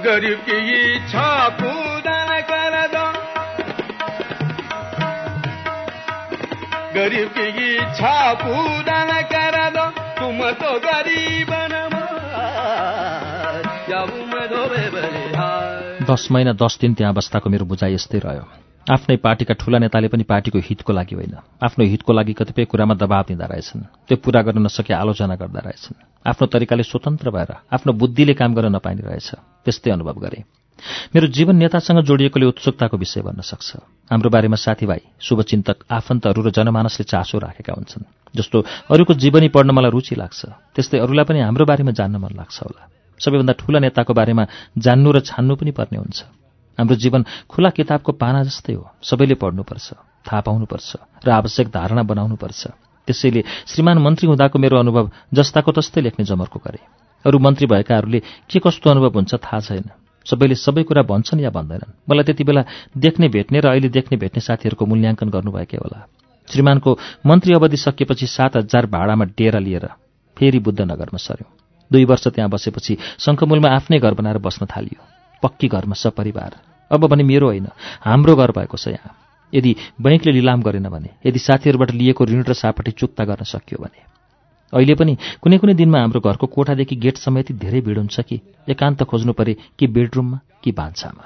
D: गरीब
A: दस महिना दस दिन त्यहाँ बस्दाको मेरो बुझाइ यस्तै रह्यो। आफ्नै पार्टीका ठूला नेताले पनि पार्टीको हितको लागि होइन। आफ्नो हितको लागि कतिपय कुरामा दबाब दिँदा रहेछन्। त्यो पूरा गर्न नसके आलोचना गर्दा रहेछन्। आफ्नो तरिकाले स्वतन्त्र भएर आफ्नो बुद्धिले काम गर्न नपाइने रहेछ। त्यस्तै अनुभव गरे। मेरो जीवन नेतासँग जोडिएकोले उत्सुकताको विषय बन्न सक्छ। हाम्रो बारेमा साथीभाइ शुभचिन्तक आफन्तहरू र जनमानसले चासो राखेका हुन्छन् जस्तो अरूको जीवनी पढ्न मलाई रुचि लाग्छ। त्यस्तै अरूलाई पनि हाम्रो बारेमा जान्न मन लाग्छ होला। सबैभन्दा ठूला नेताको बारेमा जान्नु र छान्नु पनि पर्ने हुन्छ। हाम्रो जीवन खुला किताबको पाना जस्तै हो। सबैले पढ्नुपर्छ थाहा पाउनुपर्छ र आवश्यक धारणा बनाउनुपर्छ। त्यसैले श्रीमान मन्त्री हुँदाको मेरो अनुभव जस्ताको तस्तै लेख्ने जमर्को गरे। अरू मन्त्री भएकाहरूले के कस्तो अनुभव हुन्छ थाहा छैन। सबैले सबै कुरा भन्छन् या भन्दैनन्। मलाई त्यति बेला देख्ने भेट्ने र अहिले देख्ने भेट्ने साथीहरूको मूल्याङ्कन गर्नुभएकै होला। श्रीमानको मन्त्री अवधि सकिएपछि सात हजार भाडामा डेरा लिएर फेरि बुद्धनगरमा सर्यौँ दुई वर्ष त्यहाँ बसेपछि शङ्खमूलमा आफ्नै घर बनाएर बस्न थालियो। पक्की घरमा सपरिवार। अब भने मेरो होइन हाम्रो घर भएको छ यहाँ। यदि बैङ्कले लिलाम गरेन भने यदि साथीहरूबाट लिएको ऋण र सापट्टि चुक्ता गर्न सकियो भने। अहिले पनि कुनै कुनै दिनमा हाम्रो घरको कोठादेखि गेट समेत धेरै भिड हुन्छ कि? एकान्त खोज्नु परे कि बेडरुममा कि भान्सामा?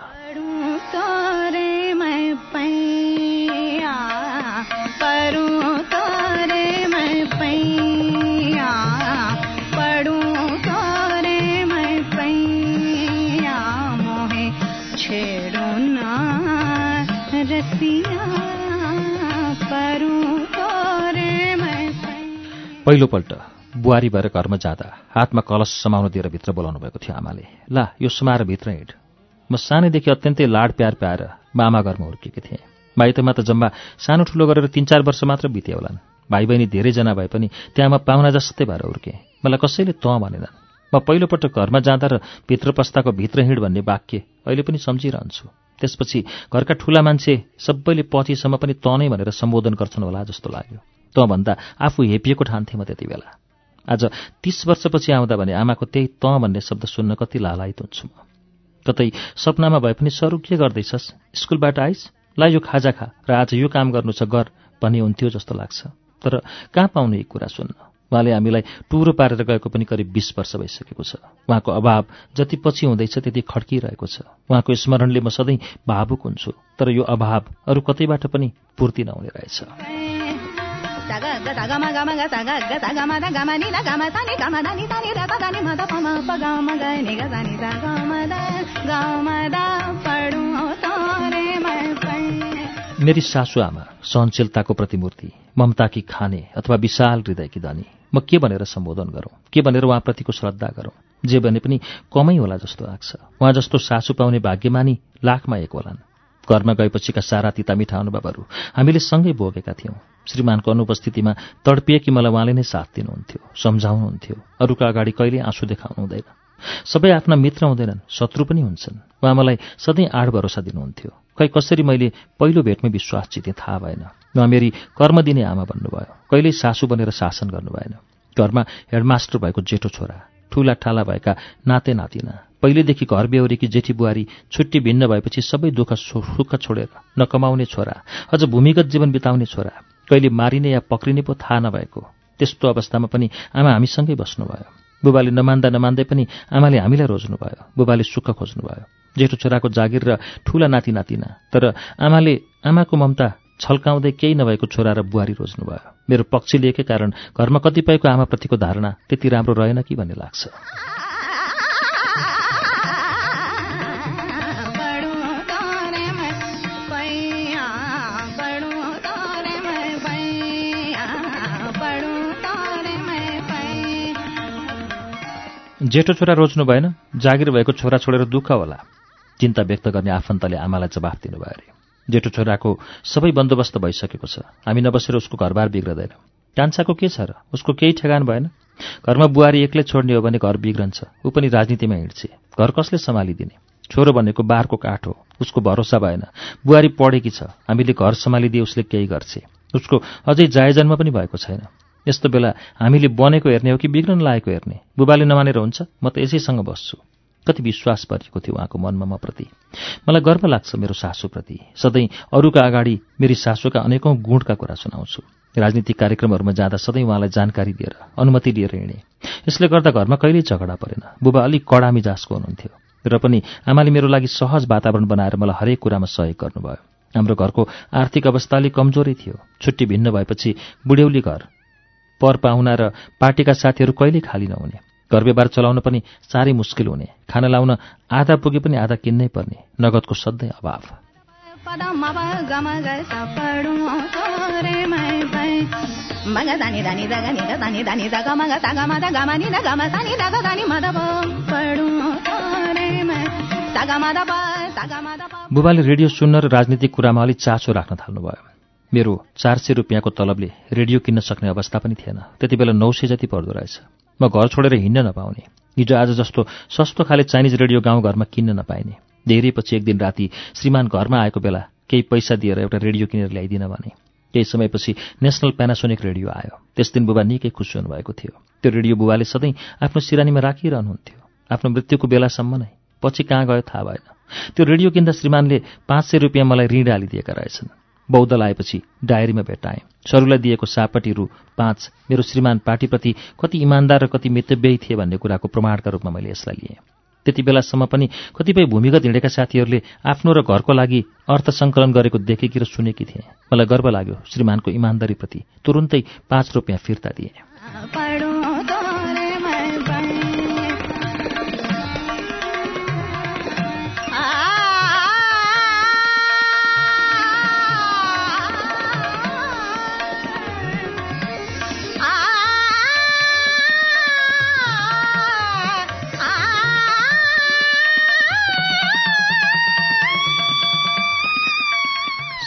A: पहिलोपल्ट बुहारी भएर घरमा जाँदा हातमा कलश समाउन दिएर भित्र बोलाउनु भएको थियो आमाले। ला यो समाएर भित्र हिँड। म सानैदेखि अत्यन्तै लाड प्यार प्याएर मामा घरमा हुर्केकी थिएँ। माइतमा त जम्मा सानो ठुलो गरेर तिन चार वर्ष मात्र बिते होलान्। भाइ बहिनी धेरैजना भए पनि त्यहाँ म पाहुना जस्तै भएर हुर्केँ। मलाई कसैले तँ भनेनन्। म पहिलोपटक घरमा जाँदा र भित्र पस्ताको भित्र हिँड भन्ने वाक्य अहिले पनि सम्झिरहन्छु। त्यसपछि घरका ठुला मान्छे सबैले पछिसम्म पनि तँ नै भनेर सम्बोधन गर्छन् होला जस्तो लाग्यो। तँ भन्दा आफू हेपिएको ठान्थेँ म त्यति बेला। आज तीस वर्षपछि आउँदा भने आमाको त्यही तँ भन्ने शब्द सुन्न कति लालायित हुन्छु म। कतै सपनामा भए पनि सरू के गर्दैछस्? स्कुलबाट आइस? ला यो खाजा खा र आज यो काम गर्नु छ गर भन्ने हुन्थ्यो जस्तो लाग्छ। तर कहाँ पाउने यी कुरा सुन्न? उहाँले हामीलाई टुरो पारेर गएको पनि करिब बिस वर्ष भइसकेको छ। उहाँको अभाव जति पछि हुँदैछ त्यति खड्किरहेको छ। उहाँको स्मरणले म सधैँ भावुक हुन्छु तर यो अभाव अरू कतैबाट पनि पूर्ति नहुने रहेछ। मेरी सासु आमा सहनशीलताको प्रतिमूर्ति ममताकी खाने अथवा विशाल हृदयकी धनी म के भनेर सम्बोधन गरौँ? के भनेर उहाँप्रतिको श्रद्धा गरौँ? जे भने पनि कमै होला जस्तो लाग्छ उहाँ जस्तो सासु पाउने भाग्यमानी लाखमा एक होलान्। घरमा गएपछिका सारा तिता मिठा अनुभवहरू हामीले सँगै भोगेका थियौँ। श्रीमानको अनुपस्थितिमा तडपिए कि मलाई उहाँले नै साथ दिनुहुन्थ्यो सम्झाउनुहुन्थ्यो। अरूका अगाडि कहिल्यै आँसु देखाउनु हुँदैन। सबै आफ्ना मित्र हुँदैनन् शत्रु पनि हुन्छन्। उहाँ मलाई सधैँ आड भरोसा दिनुहुन्थ्यो। खै कसरी मैले पहिलो भेटमै विश्वास जितेँ थाहा भएन। उहाँ मेरी कर्म दिने आमा भन्नुभयो कहिल्यै सासु बनेर शासन गर्नु भएन घरमा हेडमास्टर भएको जेठो छोरा ठुला ठाला भएका नाते नातिना पहिलेदेखि घर बेहोरेकी जेठी बुहारी छुट्टी भिन्न भएपछि सबै दुःख सुख छोडेर नकमाउने छोरा अझ भूमिगत जीवन बिताउने छोरा कहिले मारिने या पक्रिने पो थाहा नभएको त्यस्तो अवस्थामा पनि आमा हामीसँगै बस्नुभयो। बुबाले नमान्दा नमान्दै पनि आमाले हामीलाई रोज्नुभयो बुबाले सुख खोज्नुभयो। जेठो छोराको जागिर र ठुला नाति नातिना तर आमाले आमाको ममता छल्काउँदै केही नभएको छोरा र बुहारी रोज्नुभयो। मेरो पक्ष लिएकै कारण घरमा कतिपयको आमाप्रतिको धारणा त्यति राम्रो रहेन कि भन्ने लाग्छ। जेठो छोरा रोज्नु भएन जागिर भएको छोरा छोडेर दुःख होला। चिन्ता व्यक्त गर्ने आफन्तले आमालाई जवाफ दिनुभयो अरे। जेठो छोराको सबै बन्दोबस्त भइसकेको छ। हामी नबसेर उसको घरबार बिग्रदैन। कान्छाको के छ र? उसको केही ठेगान भएन? घरमा बुहारी एक्लै छोड्ने हो भने घर बिग्रन्छ। ऊ पनि राजनीतिमा हिँड्छे। घर कसले सम्हालिदिने? छोरो भनेको बारको काठ हो। उसको भरोसा भएन। बुहारी पढेकी छ। हामीले घर सम्हालिदिए उसले केही गर्छे। उसको अझै जायजन्म पनि भएको छैन। यस्तो बेला हामीले बनेको हेर्ने हो कि बिग्रन लागेको हेर्ने? बुबाले नमानेर हुन्छ म त यसैसँग बस्छु। कति विश्वास परिएको थियो उहाँको मनमा म प्रति। मलाई गर्व लाग्छ मेरो सासूप्रति सधैँ अरूका अगाडि मेरी सासूका अनेकौँ गुणका कुरा सुनाउँछु। राजनीतिक कार्यक्रमहरूमा जाँदा सधैँ उहाँलाई जानकारी दिएर अनुमति लिएर हिँडेँ। यसले गर्दा घरमा कहिल्यै झगडा परेन। बुबा अलिक कडा मिजासको हुनुहुन्थ्यो। र पनि आमाले मेरो लागि सहज वातावरण बनाएर मलाई हरेक कुरामा सहयोग गर्नुभयो। हाम्रो घरको आर्थिक अवस्था अलिक कमजोरै थियो। छुट्टी भिन्न भएपछि बुढ्यौली घर। पर पाहुना र पार्टीका साथीहरू कहिल्यै खाली नहुने। घर व्यवहार चलाउन पनि साह्रै मुस्किल हुने। खाना लाउन आधा पुगे पनि आधा किन्नै पर्ने। नगदको सधैँ अभाव। बुबाले रेडियो सुन्न र राजनीतिक कुरामा अलिक चासो राख्न थाल्नुभयो। मेरो चार सय रुपियाँको तलबले रेडियो किन्न सक्ने अवस्था पनि थिएन। त्यति बेला नौ सय जति पर्दो रहेछ। म घर छोडेर हिँड्न नपाउने। हिजो आज जस्तो सस्तो खाले चाइनिज रेडियो गाउँघरमा किन्न नपाइने। धेरै पछि एक दिन राति श्रीमान घरमा आएको बेला केही पैसा दिएर एउटा रेडियो किनेर ल्याइदिन भने। केही समयपछि नेसनल प्यानासोनिक रेडियो आयो। त्यस दिन बुबा निकै खुसी हुनुभएको थियो। त्यो रेडियो बुबाले सधैँ आफ्नो सिरानीमा राखिरहनुहुन्थ्यो। आफ्नो मृत्युको बेलासम्म नै। पछि कहाँ गयो थाहा भएन। त्यो रेडियो किन्दा श्रीमानले पाँच सय रुपियाँ मलाई ऋण हालिदिएका रहेछन्। बौद्धल आएपछि डायरीमा भेटाएँ सरूलाई दिएको सापटी रु पाँच मेरो श्रीमान पार्टीप्रति कति इमान्दार र कति मितव्ययी थिए भन्ने कुराको प्रमाणका रूपमा मैले यसलाई लिएँ। त्यति बेलासम्म पनि कतिपय भूमिगत हिँडेका साथीहरूले आफ्नो र घरको लागि अर्थ सङ्कलन गरेको देखेकी र सुनेकी थिएँ। मलाई गर्व लाग्यो श्रीमानको इमान्दारीप्रति तुरुन्तै पाँच रुपियाँ फिर्ता दिएँ।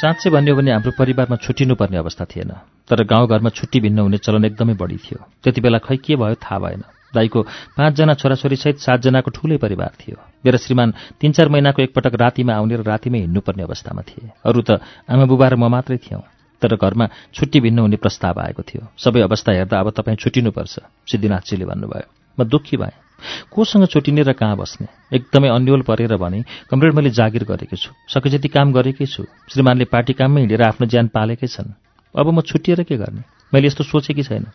A: साँच्चै भन्यो भने हाम्रो परिवारमा छुट्टिनुपर्ने अवस्था थिएन। तर गाउँघरमा छुट्टी भिन्न हुने चलन एकदमै बढी थियो। त्यति बेला खै के भयो थाहा भएन। दाईको पाँचजना छोराछोरीसहित सातजनाको ठूलै परिवार थियो। मेरा श्रीमान तीन चार महिनाको एकपटक रातिमा आउने र रातिमै हिँड्नुपर्ने अवस्थामा थिए। अरू त आमा बुबा र म मात्रै थियौँ। तर घरमा छुट्टी भिन्न हुने प्रस्ताव आएको थियो। सबै अवस्था हेर्दा अब तपाईँ छुट्टिनुपर्छ सिद्धिनाथजीले भन्नुभयो। म दुःखी भएँ। कोसँग छुट्टिने र कहाँ बस्ने? एकदमै अन्यल परेर भने कमरेड मैले जागिर गरेको छु। सके जति काम गरेकै छु। श्रीमानले पार्टी काममै हिँडेर आफ्नो ज्यान पालेकै छन्। अब म छुट्टिएर के गर्ने? मैले यस्तो सोचेकी छैन।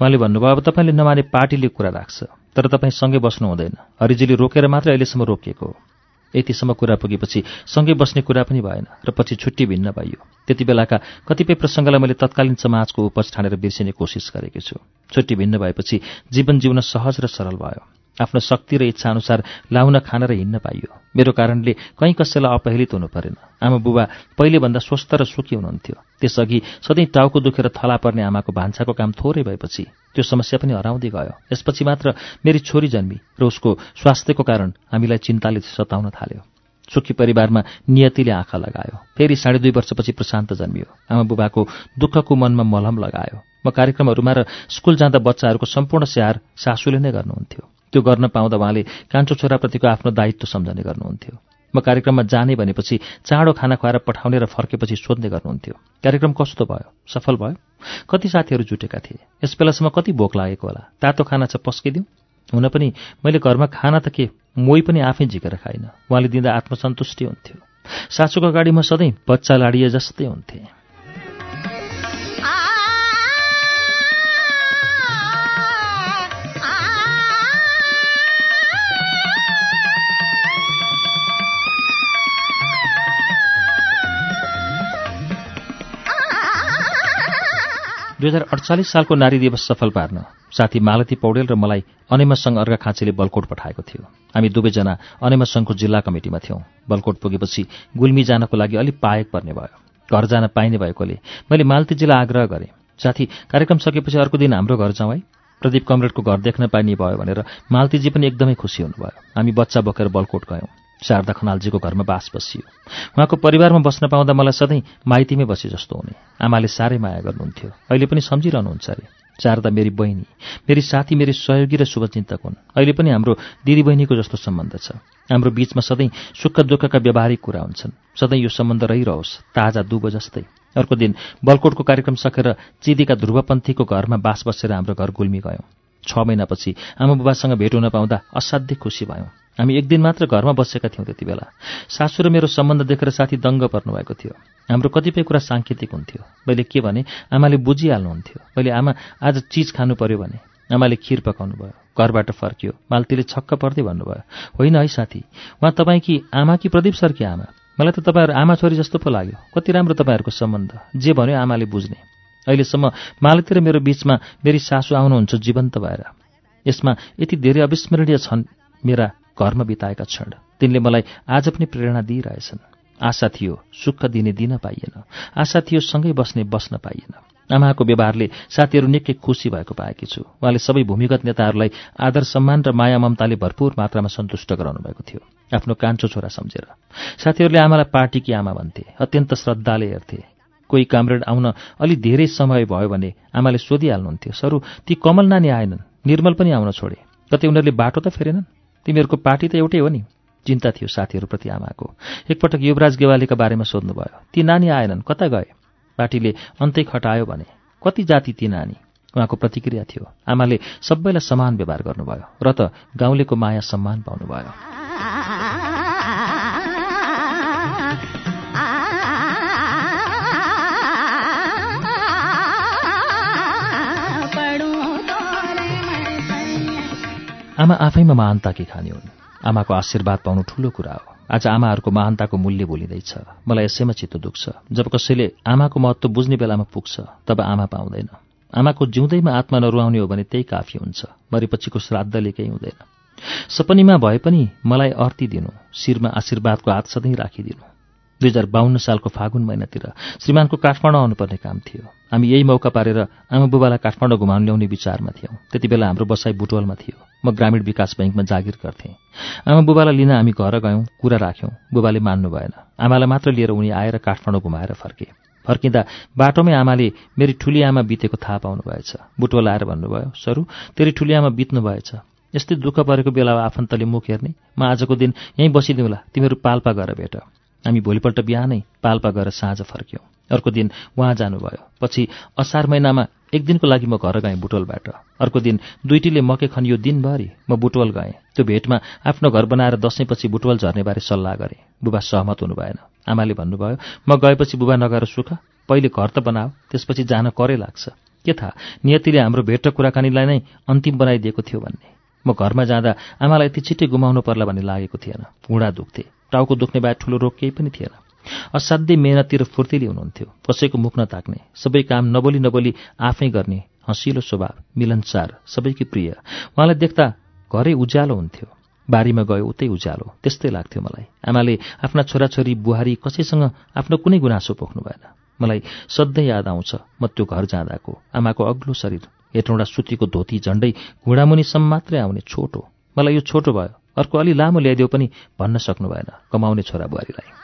A: उहाँले भन्नुभयो अब तपाईँले नमाने पार्टीले कुरा राख्छ तर तपाईँ सँगै बस्नु हुँदैन हरिजीले रोकेर मात्र अहिलेसम्म रोकिएको हो। यतिसम्म कुरा पुगेपछि सँगै बस्ने कुरा पनि भएन र पछि छुट्टी भिन्न भइयो त्यति बेलाका कतिपय प्रसङ्गलाई मैले तत्कालीन समाजको उपज ठानेर बिर्सिने कोसिस गरेको छु। छुट्टी भिन्न भएपछि जीवन जिउन सहज र सरल भयो। आफ्नो शक्ति र इच्छाअनुसार लाउन खान र हिँड्न पाइयो। मेरो कारणले कहीँ कसैलाई अपहेलित हुनु परेन। आमा बुबा पहिलेभन्दा स्वस्थ र सुखी हुनुहुन्थ्यो। त्यसअघि सधैँ टाउको दुखेर थला पर्ने आमाको भान्साको काम थोरै भएपछि त्यो समस्या पनि हराउँदै गयो। यसपछि मात्र मेरी छोरी जन्मी र उसको स्वास्थ्यको कारण हामीलाई चिन्ताले सताउन थाल्यो। सुखी परिवारमा नियतिले आँखा लगायो। फेरि साढे दुई वर्षपछि प्रशान्त जन्मियो। आमा बुबाको दुःखको मनमा मलहम लगायो। म कार्यक्रमहरूमा र स्कुल जाँदा बच्चाहरूको सम्पूर्ण स्याहार सासूले नै गर्नुहुन्थ्यो। त्यो गर्न पाउँदा उहाँले कान्छो छोराप्रतिको आफ्नो दायित्व सम्झने गर्नुहुन्थ्यो। म कार्यक्रममा जाने भनेपछि चाँडो खाना खुवाएर पठाउने र फर्केपछि सोध्ने गर्नुहुन्थ्यो। कार्यक्रम कस्तो भयो? सफल भयो? कति साथीहरू जुटेका थिए? यस बेलासम्म कति भोक लागेको होला? तातो खाना चाहिँ पस्किदिउँ। हुन पनि मैले घरमा खाना त के मोही पनि आफै झिकेर खाइन। उहाँले दिँदा आत्मसन्तुष्टि हुन्थ्यो। सासूको अगाडि म सधैँ बच्चा लाडिए जस्तै हुन्थेँ। दुई हजार अडचालिस सालको नारी दिवस सफल पार्न साथी मालती पौडेल र मलाई अनेमा सङ्घ अर्घा खाँचीले बलकोट पठाएको थियो। हामी दुवैजना अनेमा सङ्घको जिल्ला कमिटीमा थियौँ। बलकोट पुगेपछि गुल्मी जानको लागि अलिक पाएक पर्ने भयो। घर जान पाइने भएकोले मैले मालतीजीलाई आग्रह गरेँ साथी कार्यक्रम सकेपछि अर्को दिन हाम्रो घर जाउँ है। प्रदीप कमरेडको घर देख्न पाइने भयो भनेर मालतीजी पनि एकदमै खुसी हुनुभयो। हामी बच्चा बोकेर बलकोट गयौँ। शारदा खनालजीको घरमा बास बसियो। उहाँको परिवारमा बस्न पाउँदा मलाई सधैँ माइतीमै बसे जस्तो हुने। आमाले साह्रै माया गर्नुहुन्थ्यो। अहिले पनि सम्झिरहनुहुन्छ अरे। शारदा मेरी बहिनी मेरी साथी मेरी सहयोगी र शुभचिन्तक हुन्। अहिले पनि हाम्रो दिदीबहिनीको जस्तो सम्बन्ध छ। हाम्रो बीचमा सधैँ सुख दुःखका व्यावहारिक कुरा हुन्छन्। सधैँ यो सम्बन्ध रहिरहोस् ताजा दुबो जस्तै। अर्को दिन बलकोटको कार्यक्रम सकेर चिदीका ध्रुवपन्थीको घरमा बास बसेर हाम्रो घर गुल्मी गयौँ छ महिनापछि आमा बुबासँग भेट हुन पाउँदा असाध्यै खुसी भयौँ। हामी एक दिन मात्र घरमा बसेका थियौँ त्यति बेला। सासु र मेरो सम्बन्ध देखेर साथी दङ्ग पर्नुभएको थियो। हाम्रो कतिपय कुरा साङ्केतिक हुन्थ्यो। मैले के भने आमाले बुझिहाल्नुहुन्थ्यो। मैले आमा आज चिज खानु पर्यो भने आमाले खिर पकाउनु भयो घरबाट फर्कियो मालतीले छक्क पर्दै भन्नुभयो। होइन है साथी उहाँ तपाईँकी आमा कि प्रदीप सर कि आमा? मलाई त तपाईँहरू आमा छोरी जस्तो पो लाग्यो। कति राम्रो तपाईँहरूको सम्बन्ध। जे भन्यो आमाले बुझ्ने। अहिलेसम्म मालती र मेरो बीचमा मेरी सासु आउनुहुन्छ जीवन्त भएर। यसमा यति धेरै अविस्मरणीय छन् मेरा घरमा बिताएका क्षण। तिनले मलाई आज पनि प्रेरणा दिइरहेछन्। आशा थियो सुख दिने दिन पाइएन। आशा थियो सँगै बस्ने बस्न पाइएन। आमाको व्यवहारले साथीहरू निकै खुसी भएको पाएकी छु। उहाँले सबै भूमिगत नेताहरूलाई आदर सम्मान र माया ममताले भरपूर मात्रामा सन्तुष्ट गराउनु भएको थियो। आफ्नो कान्छो छोरा सम्झेर। साथीहरूले आमालाई पार्टीकी आमा भन्थे अत्यन्त श्रद्धाले हेर्थे। कोही कामरेड आउन अलि धेरै समय भयो भने आमाले सोधिहाल्नुहुन्थ्यो सरू ती कमल नानी आएनन्। निर्मल पनि आउन छोडे। कतै उनीहरूले बाटो त फेरेनन्? तिमीहरूको पार्टी त एउटै हो नि। चिन्ता थियो साथीहरूप्रति आमाको। एकपटक युवराज गेवालीका बारेमा सोध्नुभयो ती नानी आएनन् कता गए? पार्टीले अन्तै खटायो भने कति जाति ती नानी? उहाँको प्रतिक्रिया थियो। आमाले सबैलाई समान व्यवहार गर्नुभयो र त गाउँलेको माया सम्मान पाउनुभयो। आमा आफैमा महानताकी खानी हुन्। आमाको आशीर्वाद पाउनु ठूलो कुरा हो। आज आमाहरूको महानताको मूल्य भुलिँदैछ मलाई यसैमा चित्त दुख्छ। जब कसैले आमाको महत्व बुझ्ने बेलामा पुग्छ तब आमा पाउँदैन। आमाको जिउँदैमा आत्मा नरुवाउने हो भने त्यही काफी हुन्छ। मरेपछिको श्राद्धले केही हुँदैन। सपनीमा भए पनि मलाई अर्ती दिनु शिरमा आशीर्वादको हात सधैँ राखिदिनु। दुई हजार बाहन्न सालको फागुन महिनातिर श्रीमानको काठमाडौँ आउनुपर्ने काम थियो। हामी यही मौका पारेर आमा बुबालाई काठमाडौँ घुमाउनु ल्याउने विचारमा थियौँ। त्यति बेला हाम्रो बसाइ बुटवलमा थियो। म ग्रामीण विकास बैङ्कमा जागिर गर्थेँ। आमा बुबालाई लिन हामी घर गयौँ कुरा राख्यौँ। बुबाले मान्नु भएन। आमालाई मात्र लिएर उनी आएर काठमाडौँ घुमाएर फर्के। फर्किँदा बाटोमै आमाले मेरी ठुली आमा बितेको थाहा पाउनु भएछ बुटवल आएर भन्नुभयो सरू तेरी ठुली आमा बित्नु भएछ। यस्तै दुःख परेको बेला आफन्तले मुख हेर्ने। म आजको दिन यहीँ बसिदिउँला तिमीहरू पाल्पा गएर भेट। हामी भोलिपल्ट बिहानै पाल्पा गएर साँझ फर्क्यौँ। अर्को दिन उहाँ जानुभयो। पछि असार महिनामा एक दिनको लागि म घर गएँ बुटवलबाट। अर्को दिन दुईटीले मकै खनियो दिनभरि म बुटवल गएँ। त्यो भेटमा आफ्नो घर बनाएर दसैँपछि बुटवल झर्नेबारे सल्लाह गरेँ। बुबा सहमत हुनु भएन आमाले भन्नुभयो म गएपछि बुबा नगएर सुख पहिले घर त बनाऊ त्यसपछि जान करै लाग्छ। के थाहा नियतिले हाम्रो भेट र कुराकानीलाई नै अन्तिम बनाइदिएको थियो भन्ने। म घरमा जाँदा आमालाई यति छिट्टै गुमाउनु पर्ला भन्ने लागेको थिएन। घुँडा दुख्थे। टाउको दुख्ने बाहेक ठुलो रोग केही पनि थिएन। असाध्यै मेहनती र फुर्तिली हुनुहुन्थ्यो। कसैको मुख नताक्ने सबै काम नबोली नबोली आफै गर्ने हँसिलो स्वभाव मिलनसार सबैकी प्रिय। उहाँलाई देख्दा घरै उज्यालो हुन्थ्यो। बारीमा गयो उतै उज्यालो। त्यस्तै लाग्थ्यो मलाई। आमाले आफ्ना छोराछोरी बुहारी कसैसँग आफ्नो कुनै गुनासो पोख्नु भएन। मलाई सधैँ याद आउँछ म त्यो घर जाँदाको। आमाको अग्लो शरीर हेटौँडा सुतीको धोती झण्डै घुँडामुनिसम्म मात्रै आउने छोटो। मलाई यो छोटो भयो। अर्को अलि लामो ल्याइदियो पनि भन्न सक्नु भएन कमाउने छोरा बुहारीलाई।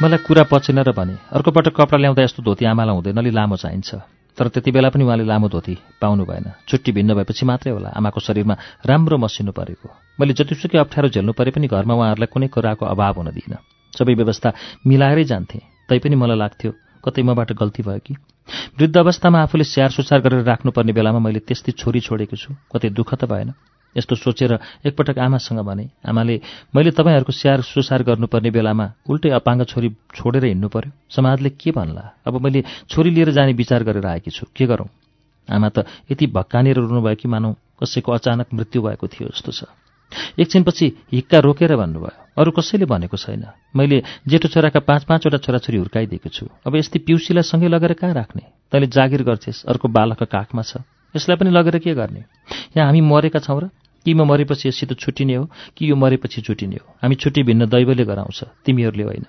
A: मलाई कुरा पचेन र भने अर्को पटक कपडा ल्याउँदा यस्तो धोती आमालाई हुँदैन अलि लामो चाहिन्छ। तर त्यति बेला पनि उहाँले लामो धोती पाउनु भएन। छुट्टी भिन्न भएपछि मात्रै होला आमाको शरीरमा राम्रो मसिनु परेको। मैले जतिसुकै अप्ठ्यारो झेल्नु परे पनि घरमा उहाँहरूलाई कुनै कुराको अभाव हुन दिइनँ सबै व्यवस्था मिलाएरै जान्थेँ तैपनि मलाई लाग्थ्यो कतै मबाट गल्ती भयो कि? वृद्ध अवस्थामा आफूले स्याहार सुसार गरेर राख्नुपर्ने बेलामा मैले त्यस्तै छोरी छोडेको छु कतै दुःख त भएन। यस्तो सोचेर एकपटक आमासँग भने आमाले मैले तपाईँहरूको स्याहार सुसार गर्नुपर्ने बेलामा उल्टै अपाङ्ग छोरी छोडेर हिँड्नु पर्यो समाजले के भन्ला? अब मैले छोरी लिएर जाने विचार गरेर आएकी छु। के गरौँ? आमा त यति भक्कानेर रुनुभयो कि मानौ कसैको अचानक मृत्यु भएको थियो जस्तो छ। एकछिनपछि हिक्का रोकेर भन्नुभयो अरू कसैले भनेको छैन। मैले जेठो छोराका पाँच पाँचवटा छोराछोरी हुर्काइदिएको छु। अब यस्तै पिउसीलाई सँगै लगेर कहाँ राख्ने? तैँले जागिर गर्थेस् अर्को बालक काखमा छ। यसलाई पनि लगेर के गर्ने? यहाँ हामी मरेका छौँ र कि म मरेपछि यसित छुट्टिने हो कि यो मरेपछि छुट्टिने हो? हामी छुट्टी भिन्न दैवले गराउँछ तिमीहरूले होइन।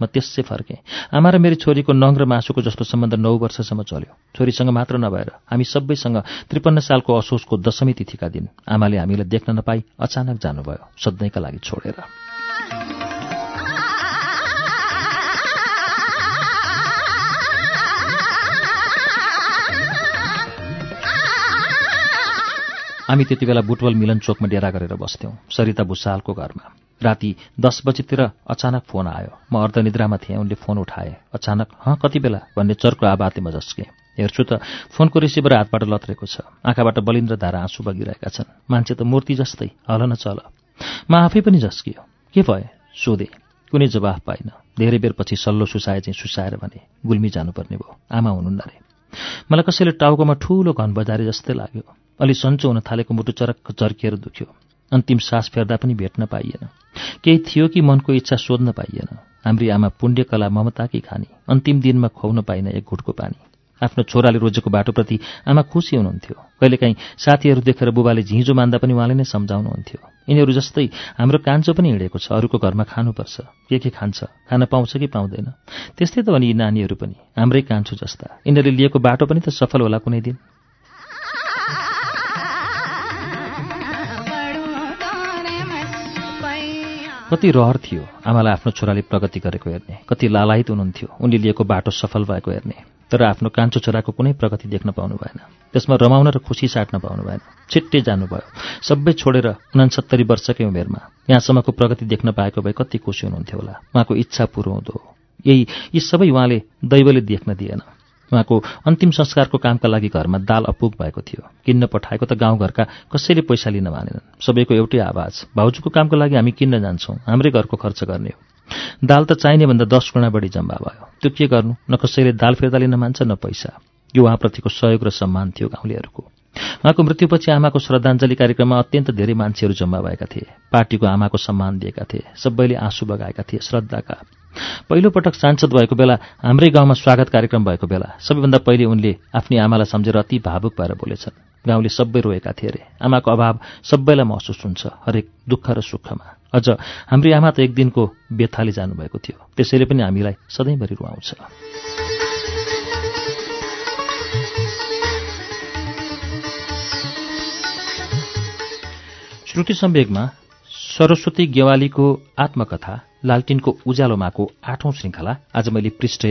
A: म त्यसै फर्केँ। आमा र मेरो छोरीको नङ र मासुको जस्तो सम्बन्ध नौ वर्षसम्म चल्यो। छोरीसँग मात्र नभएर हामी सबैसँग त्रिपन्न सालको असोजको दशमी तिथिका दिन आमाले हामीलाई देख्न नपाई अचानक जानुभयो सधैँका लागि छोडेर। हामी त्यति बेला बुटवल मिलन चोकमा डेरा गरेर बस्थ्यौँ। सरिता भुषालको घरमा। राति दस बजीतिर अचानक फोन आयो। म अर्धनिद्रामा थिएँ उनले फोन उठाए। अचानक हँ कति बेला? भन्ने चर्को आबातेमा झस्केँ। हेर्छु त फोनको रिसिभर हातबाट लत्रेको छ। आँखाबाट बलिन्द्र धारा आँसु बगिरहेका छन्। मान्छे त मूर्ति जस्तै। हल न चल म आफै पनि झस्कियो। के भए सोधे। कुनै जवाफ पाइन। धेरै बेरपछि सल्लो सुसाए चाहिँ सुसाएर भने गुल्मी जानुपर्ने भयो। आमा हुनुहुन्न रे मलाई कसैले टाउकोमा ठूलो घन बजारे जस्तै लाग्यो। अलि सन्चो हुन थालेको मुटु चरक्क चर्किएर दुख्यो। अन्तिम सास फेर्दा पनि भेट्न पाइएन। केही थियो कि मनको इच्छा सोध्न पाइएन। हाम्री आमा पुण्यकला ममताकी खानी। अन्तिम दिनमा खुवाउन पाइन एक घुटको पानी। आफ्नो छोराले रोजेको बाटोप्रति आमा खुसी हुनुहुन्थ्यो। कहिलेकाहीँ साथीहरू देखेर बुबाले झिँजो मान्दा पनि उहाँले नै सम्झाउनुहुन्थ्यो। यिनीहरू जस्तै हाम्रो कान्छो पनि हिँडेको छ अरूको घरमा खानुपर्छ। के के खान्छ? खान पाउँछ कि पाउँदैन? त्यस्तै त हो नि यी नानीहरू पनि हाम्रै कान्छो जस्ता। यिनीहरूले लिएको बाटो पनि त सफल होला कुनै दिन। कति रहर थियो आमालाई आफ्नो छोराले प्रगति गरेको हेर्ने कति लालायित हुनुहुन्थ्यो। उनले लिएको बाटो सफल भएको हेर्ने। तर आफ्नो कान्छो छोराको कुनै प्रगति देख्न पाउनु भएन। त्यसमा रमाउन र खुसी साट्न पाउनु भएन। छिट्टै जानुभयो। सबै छोडेर उनासत्तरी वर्षकै उमेरमा यहाँसम्मको प्रगति देख्न पाएको भए कति खुसी हुनुहुन्थ्यो होला। उहाँको इच्छा पुरो हुँदो यही यी सबै उहाँले दैवले देख्न दिएन। उहाँको अन्तिम संस्कारको कामका लागि घरमा दाल अपुग भएको थियो। किन्न पठाएको त गाउँघरका कसैले पैसा लिन मानेनन्। सबैको एउटै आवाज भाउजूको कामको लागि हामी किन्न जान्छौँ। हाम्रै घरको खर्च गर्ने हो। दाल त चाहिने भन्दा दस गुणा बढी जम्मा भयो। त्यो के गर्नु? न कसैले दाल फिर्ता लिन मान्छ न पैसा। यो उहाँप्रतिको सहयोग र सम्मान थियो गाउँलेहरूको। उहाँको मृत्युपछि आमाको श्रद्धाञ्जली कार्यक्रममा अत्यन्त धेरै मान्छेहरू जम्मा भएका थिए। पार्टीको आमाको सम्मान दिएका थिए। सबैले आँसु बगाएका थिए श्रद्धाका। पहिलोपटक सांसद भएको बेला हाम्रै गाउँमा स्वागत कार्यक्रम भएको बेला सबैभन्दा पहिले उनले आफ्नी आमालाई सम्झेर अति भावुक भएर बोलेछन्। गाउँले सबै रोएका थिए अरे। आमाको अभाव सबैलाई महसुस हुन्छ हरेक दुःख र सुखमा। अझ हाम्री आमा त एक दिनको बेथाले जानुभएको थियो। त्यसैले पनि हामीलाई सधैँभरि रुवाउँछ। श्रुति सम्वेगमा सरस्वती गेवालीको आत्मकथा लालटिनको उज्यालोमाको आठौं श्रृङ्खला आज मैले पृष्ठ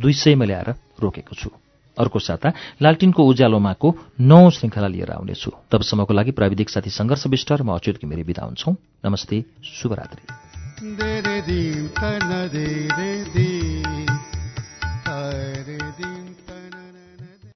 A: दुई सयमा ल्याएर रोकेको छु। अर्को साता लालटिनको उज्यालोमाको नौ श्रृङ्खला लिएर आउनेछु। तबसम्मको लागि प्राविधिक साथी सङ्घर्ष विष्ट र म अच्युत घिमिरे विदा हुन्छौँ। नमस्ते शुभरात्री।